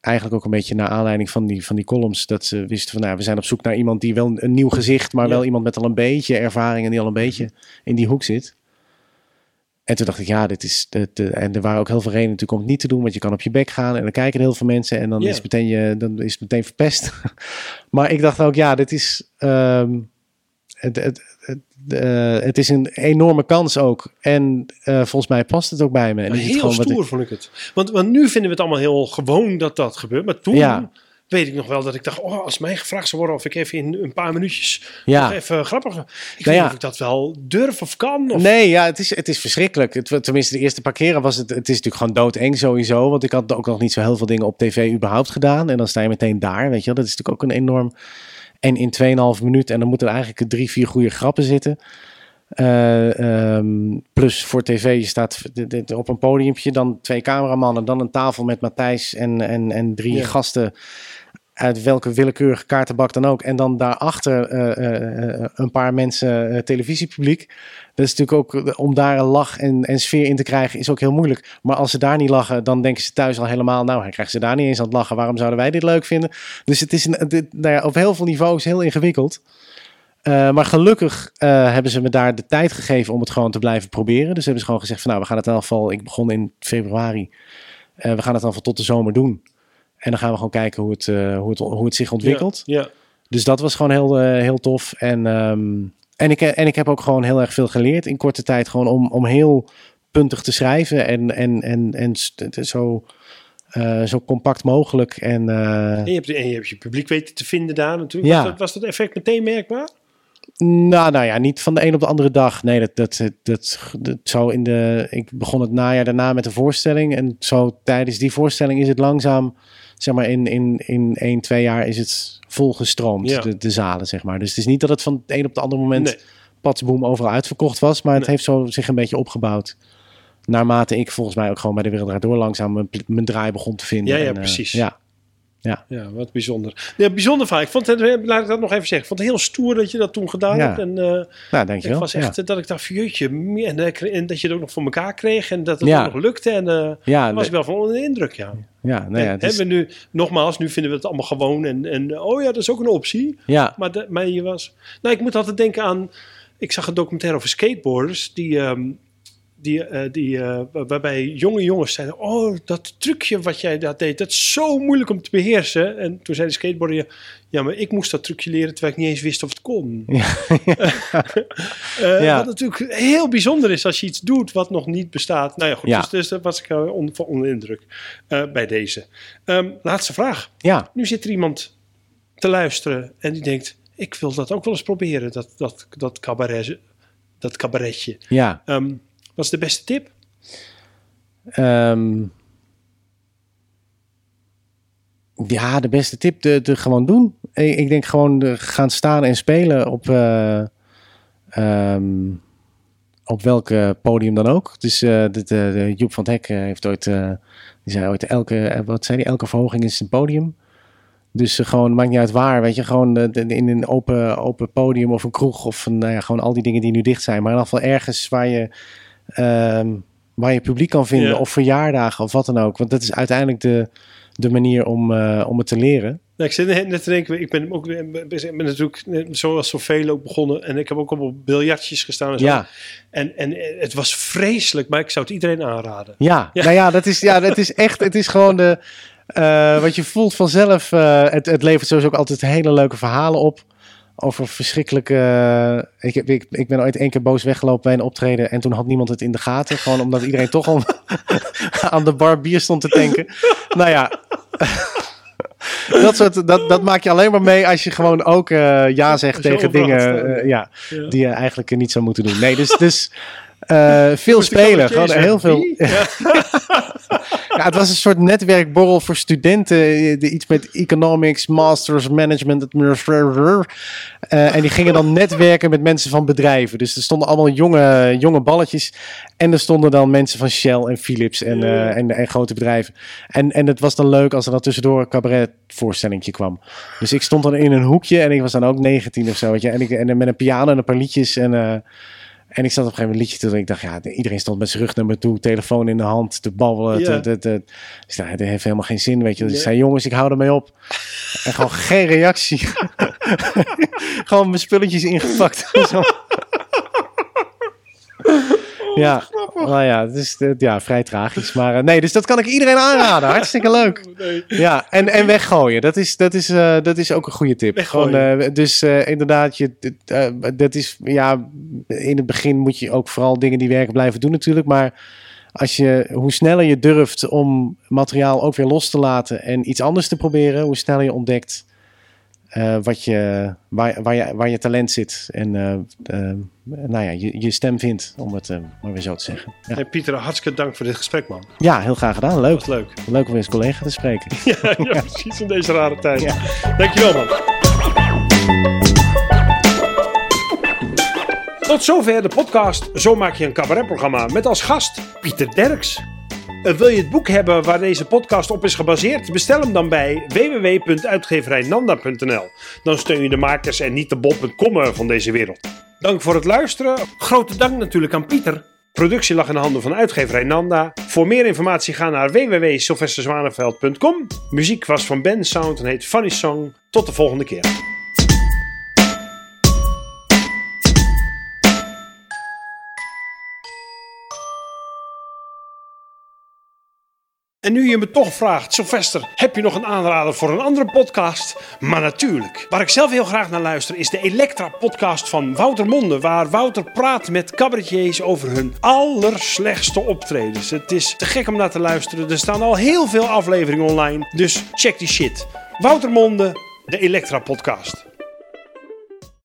Eigenlijk ook een beetje naar aanleiding van die, van die columns. Dat ze wisten van, nou, we zijn op zoek naar iemand die wel een, een nieuw gezicht, maar Ja. wel iemand met al een beetje ervaring en die al een beetje in die hoek zit. En toen dacht ik, ja, dit is. En er waren ook heel veel redenen natuurlijk om het niet te doen. Want je kan op je bek gaan en dan kijken heel veel mensen. En dan, is, het meteen je, dan is het meteen verpest. (laughs) maar ik dacht ook, ja, dit is. ehm, het, het, het, eh, het is een enorme kans ook. En eh, volgens mij past het ook bij me. En heel wat ik- stoer vond ik het. Want, want nu vinden we het allemaal heel gewoon dat dat gebeurt. Maar toen Ja. Weet ik nog wel dat ik dacht, oh, als mij gevraagd zou worden of ik even in een paar minuutjes Ja. nog even grappig. Ik Nou weet niet ja. of ik dat wel durf of kan. Of, Nee, ja, het is, het is verschrikkelijk. Het, tenminste, de eerste paar keren was het... Het is natuurlijk gewoon doodeng sowieso. Want ik had ook nog niet zo heel veel dingen op tv überhaupt gedaan. En dan sta je meteen daar, weet je wel. Dat is natuurlijk ook een enorm... En in 2,5 minuten. En dan moeten er eigenlijk drie, vier goede grappen zitten. Eh, ehm, plus voor tv, je staat op een podiumpje. Dan twee cameramannen. Dan een tafel met Matthijs en, en, en drie Ja. gasten uit welke willekeurige kaartenbak dan ook. En dan daarachter eh, een paar mensen televisiepubliek. Dat is natuurlijk ook, om daar een lach en, en sfeer in te krijgen, is ook heel moeilijk. Maar als ze daar niet lachen, dan denken ze thuis al helemaal, nou, krijgt ze daar niet eens aan het lachen. Waarom zouden wij dit leuk vinden? Dus het is een, dit, nou ja, op heel veel niveaus heel ingewikkeld. Maar gelukkig hebben ze me daar de tijd gegeven om het gewoon te blijven proberen. Dus hebben ze gewoon gezegd van nou, we gaan het in elk geval, ik begon in februari. Eh, we gaan het elk geval tot de zomer doen. En dan gaan we gewoon kijken hoe het, eh, hoe het, hoe het zich ontwikkelt. Ja, ja. Dus dat was gewoon heel, eh, heel tof. En, ehm, en, ik, en ik heb ook gewoon heel erg veel geleerd in korte tijd. Gewoon om, om heel puntig te schrijven. En, en, en, en zo, eh, zo compact mogelijk. En En, je hebt, en je hebt je publiek weten te vinden daar natuurlijk. Ja. Was, dat, was dat effect meteen merkbaar? nou, nou ja, niet van de een op de andere dag. Nee, dat, dat, dat, dat, dat zo in de. Ik begon het najaar daarna met een voorstelling. En zo tijdens die voorstelling is het langzaam. Zeg maar in, in, in één, twee jaar is het volgestroomd. Ja. De, de zalen, zeg maar. Dus het is niet dat het van het een op het andere moment. Nee. patsboom overal uitverkocht was. Maar het Nee. heeft zo zich een beetje opgebouwd. Naarmate ik volgens mij ook gewoon bij de Wereld Draait Door langzaam mijn, mijn draai begon te vinden. Ja, ja, En, eh, precies. ja, Ja, wat bijzonder. Ja, bijzonder vaak. Ik vond het, eh, laat ik dat nog even zeggen. Ik vond het heel stoer dat je dat toen gedaan Ja. hebt. En eh, nou, ik dankjewel. was echt eh, dat ik dacht, jeetje, meer- en, en dat je het ook nog voor elkaar kreeg. En dat het Ja. ook nog lukte. En ja, ja, daar was ik wel van onder de indruk, ja. Ja, nou ja, en, het is- hebben we nu, nogmaals, nu vinden we het allemaal gewoon. En, en oh ja, dat is ook een optie. ja, Maar, de, maar je was... Nou, ik moet altijd denken aan... Ik zag een documentaire over skateboarders die... ehm, die, eh, die, eh, wa- waarbij jonge jongens zeiden: Oh, dat trucje wat jij dat deed, dat is zo moeilijk om te beheersen. En toen zei de skateboarder: Ja, maar ik moest dat trucje leren terwijl ik niet eens wist of het kon. (laughs) Eh, Ja. Wat natuurlijk heel bijzonder is als je iets doet wat nog niet bestaat. Nou ja, goed, Ja. dus, dus daar was ik onder, van onder de indruk bij deze. Ehm, laatste vraag. ja, Nu zit er iemand te luisteren en die denkt: Ik wil dat ook wel eens proberen, dat, dat, dat, cabaret, dat cabaretje. ja. Ehm, wat is de beste tip? Ehm, Ja, de beste tip, de, de gewoon doen. Ik, ik denk gewoon gaan staan en spelen op, ehm, op welk podium dan ook. Dus eh de, de, Joep van het Hek eh, heeft ooit, die zei ooit, elke, wat zei die, elke verhoging is een podium. Dus gewoon, maakt niet uit waar, weet je, gewoon in een open, open podium of een kroeg of een, nou ja, gewoon al die dingen die nu dicht zijn. Maar in ieder geval ergens waar je, ehm, waar je publiek kan vinden Ja. of verjaardagen of wat dan ook. Want dat is uiteindelijk de, de manier om, eh, om het te leren. Nou, ik zit net te denken, ik ben, ook, ik ben natuurlijk zoals zoveel ook begonnen. En ik heb ook op biljartjes gestaan en zo. Ja, En, en het was vreselijk, maar ik zou het iedereen aanraden. ja. Ja. nou ja, dat is, ja, dat is echt, het is gewoon de, eh, wat je voelt vanzelf. eh, het, het levert sowieso ook altijd hele leuke verhalen op. Over verschrikkelijke. eh, ik, heb, ik, ik ben ooit één keer boos weggelopen bij een optreden. En toen had niemand het in de gaten. Gewoon omdat iedereen toch al (laughs) aan de bar bier stond te tanken. Nou ja. (laughs) Dat, soort, dat, dat maak je alleen maar mee als je gewoon ook eh, ja zegt tegen dingen eh, ja, Ja. die je eigenlijk niet zou moeten doen. Nee, dus, dus eh, veel spelen. Gewoon heel veel. Ja. (laughs) Ja, het was een soort netwerkborrel voor studenten. eh, Iets met economics, masters, management, administrator. Eh, en die gingen dan netwerken met mensen van bedrijven. Dus er stonden allemaal jonge, jonge balletjes. En er stonden dan mensen van Shell en Philips en, en, en grote bedrijven. En, en het was dan leuk als er dan tussendoor een cabaretvoorstellingje kwam. Dus ik stond dan in een hoekje en ik was dan ook 19 of zo. Weet je? En, ik, en met een piano en een paar liedjes. En, en ik zat op een gegeven moment een liedje te doen. Ik dacht, ja, iedereen stond met zijn rug naar me toe. Telefoon in de hand, te babbelen. Ja. te- te- te- Dus nou, dat heeft helemaal geen zin, weet je. Dus Nee. ik zei, jongens, ik hou ermee op. En gewoon geen reactie. (laughs) (laughs) gewoon mijn spulletjes ingepakt. (laughs) Ja, nou ja, het is ja, vrij tragisch. Maar eh, nee, dus dat kan ik iedereen aanraden. Hartstikke leuk. (laughs) Nee. Ja, en, en weggooien. Dat is, dat, is, eh, dat is ook een goede tip. Weggooien. Gewoon, eh, dus inderdaad, je, dat is, ja, in het begin moet je ook vooral dingen die werken blijven doen natuurlijk. Maar als je, hoe sneller je durft om materiaal ook weer los te laten en iets anders te proberen, hoe sneller je ontdekt eh, wat je, waar, waar, je, waar je talent zit. En eh, eh, nou ja, je, je stem vindt, om het maar weer zo te zeggen. Ja, Hey, Pieter, hartstikke dank voor dit gesprek, man. ja heel graag gedaan. Leuk. Was leuk. Leuk om weer eens collega te spreken. (laughs) Ja, ja, precies in deze rare tijd. Ja. Dankjewel, man. Tot zover de podcast Zo maak je een cabaretprogramma met als gast Pieter Derks. Eh, Wil je het boek hebben waar deze podcast op is gebaseerd? Bestel hem dan bij www.uitgeverijnanda.nl. Dan steun je de makers en niet de bol.com van deze wereld. Dank voor het luisteren. Grote dank natuurlijk aan Pieter. Productie lag in de handen van uitgeverij Nanda. Voor meer informatie ga naar www.sylvesterzwaneveld.com. Muziek was van Ben Sound en heet Funny Song. Tot de volgende keer. En nu je me toch vraagt, Sylvester, heb je nog een aanrader voor een andere podcast? Maar natuurlijk. Waar ik zelf heel graag naar luister is de Elektra-podcast van Wouter Monde. Waar Wouter praat met cabaretiers over hun allerslechtste optredens. Het is te gek om naar te luisteren. Er staan al heel veel afleveringen online. Dus check die shit. Wouter Monde, de Elektra-podcast.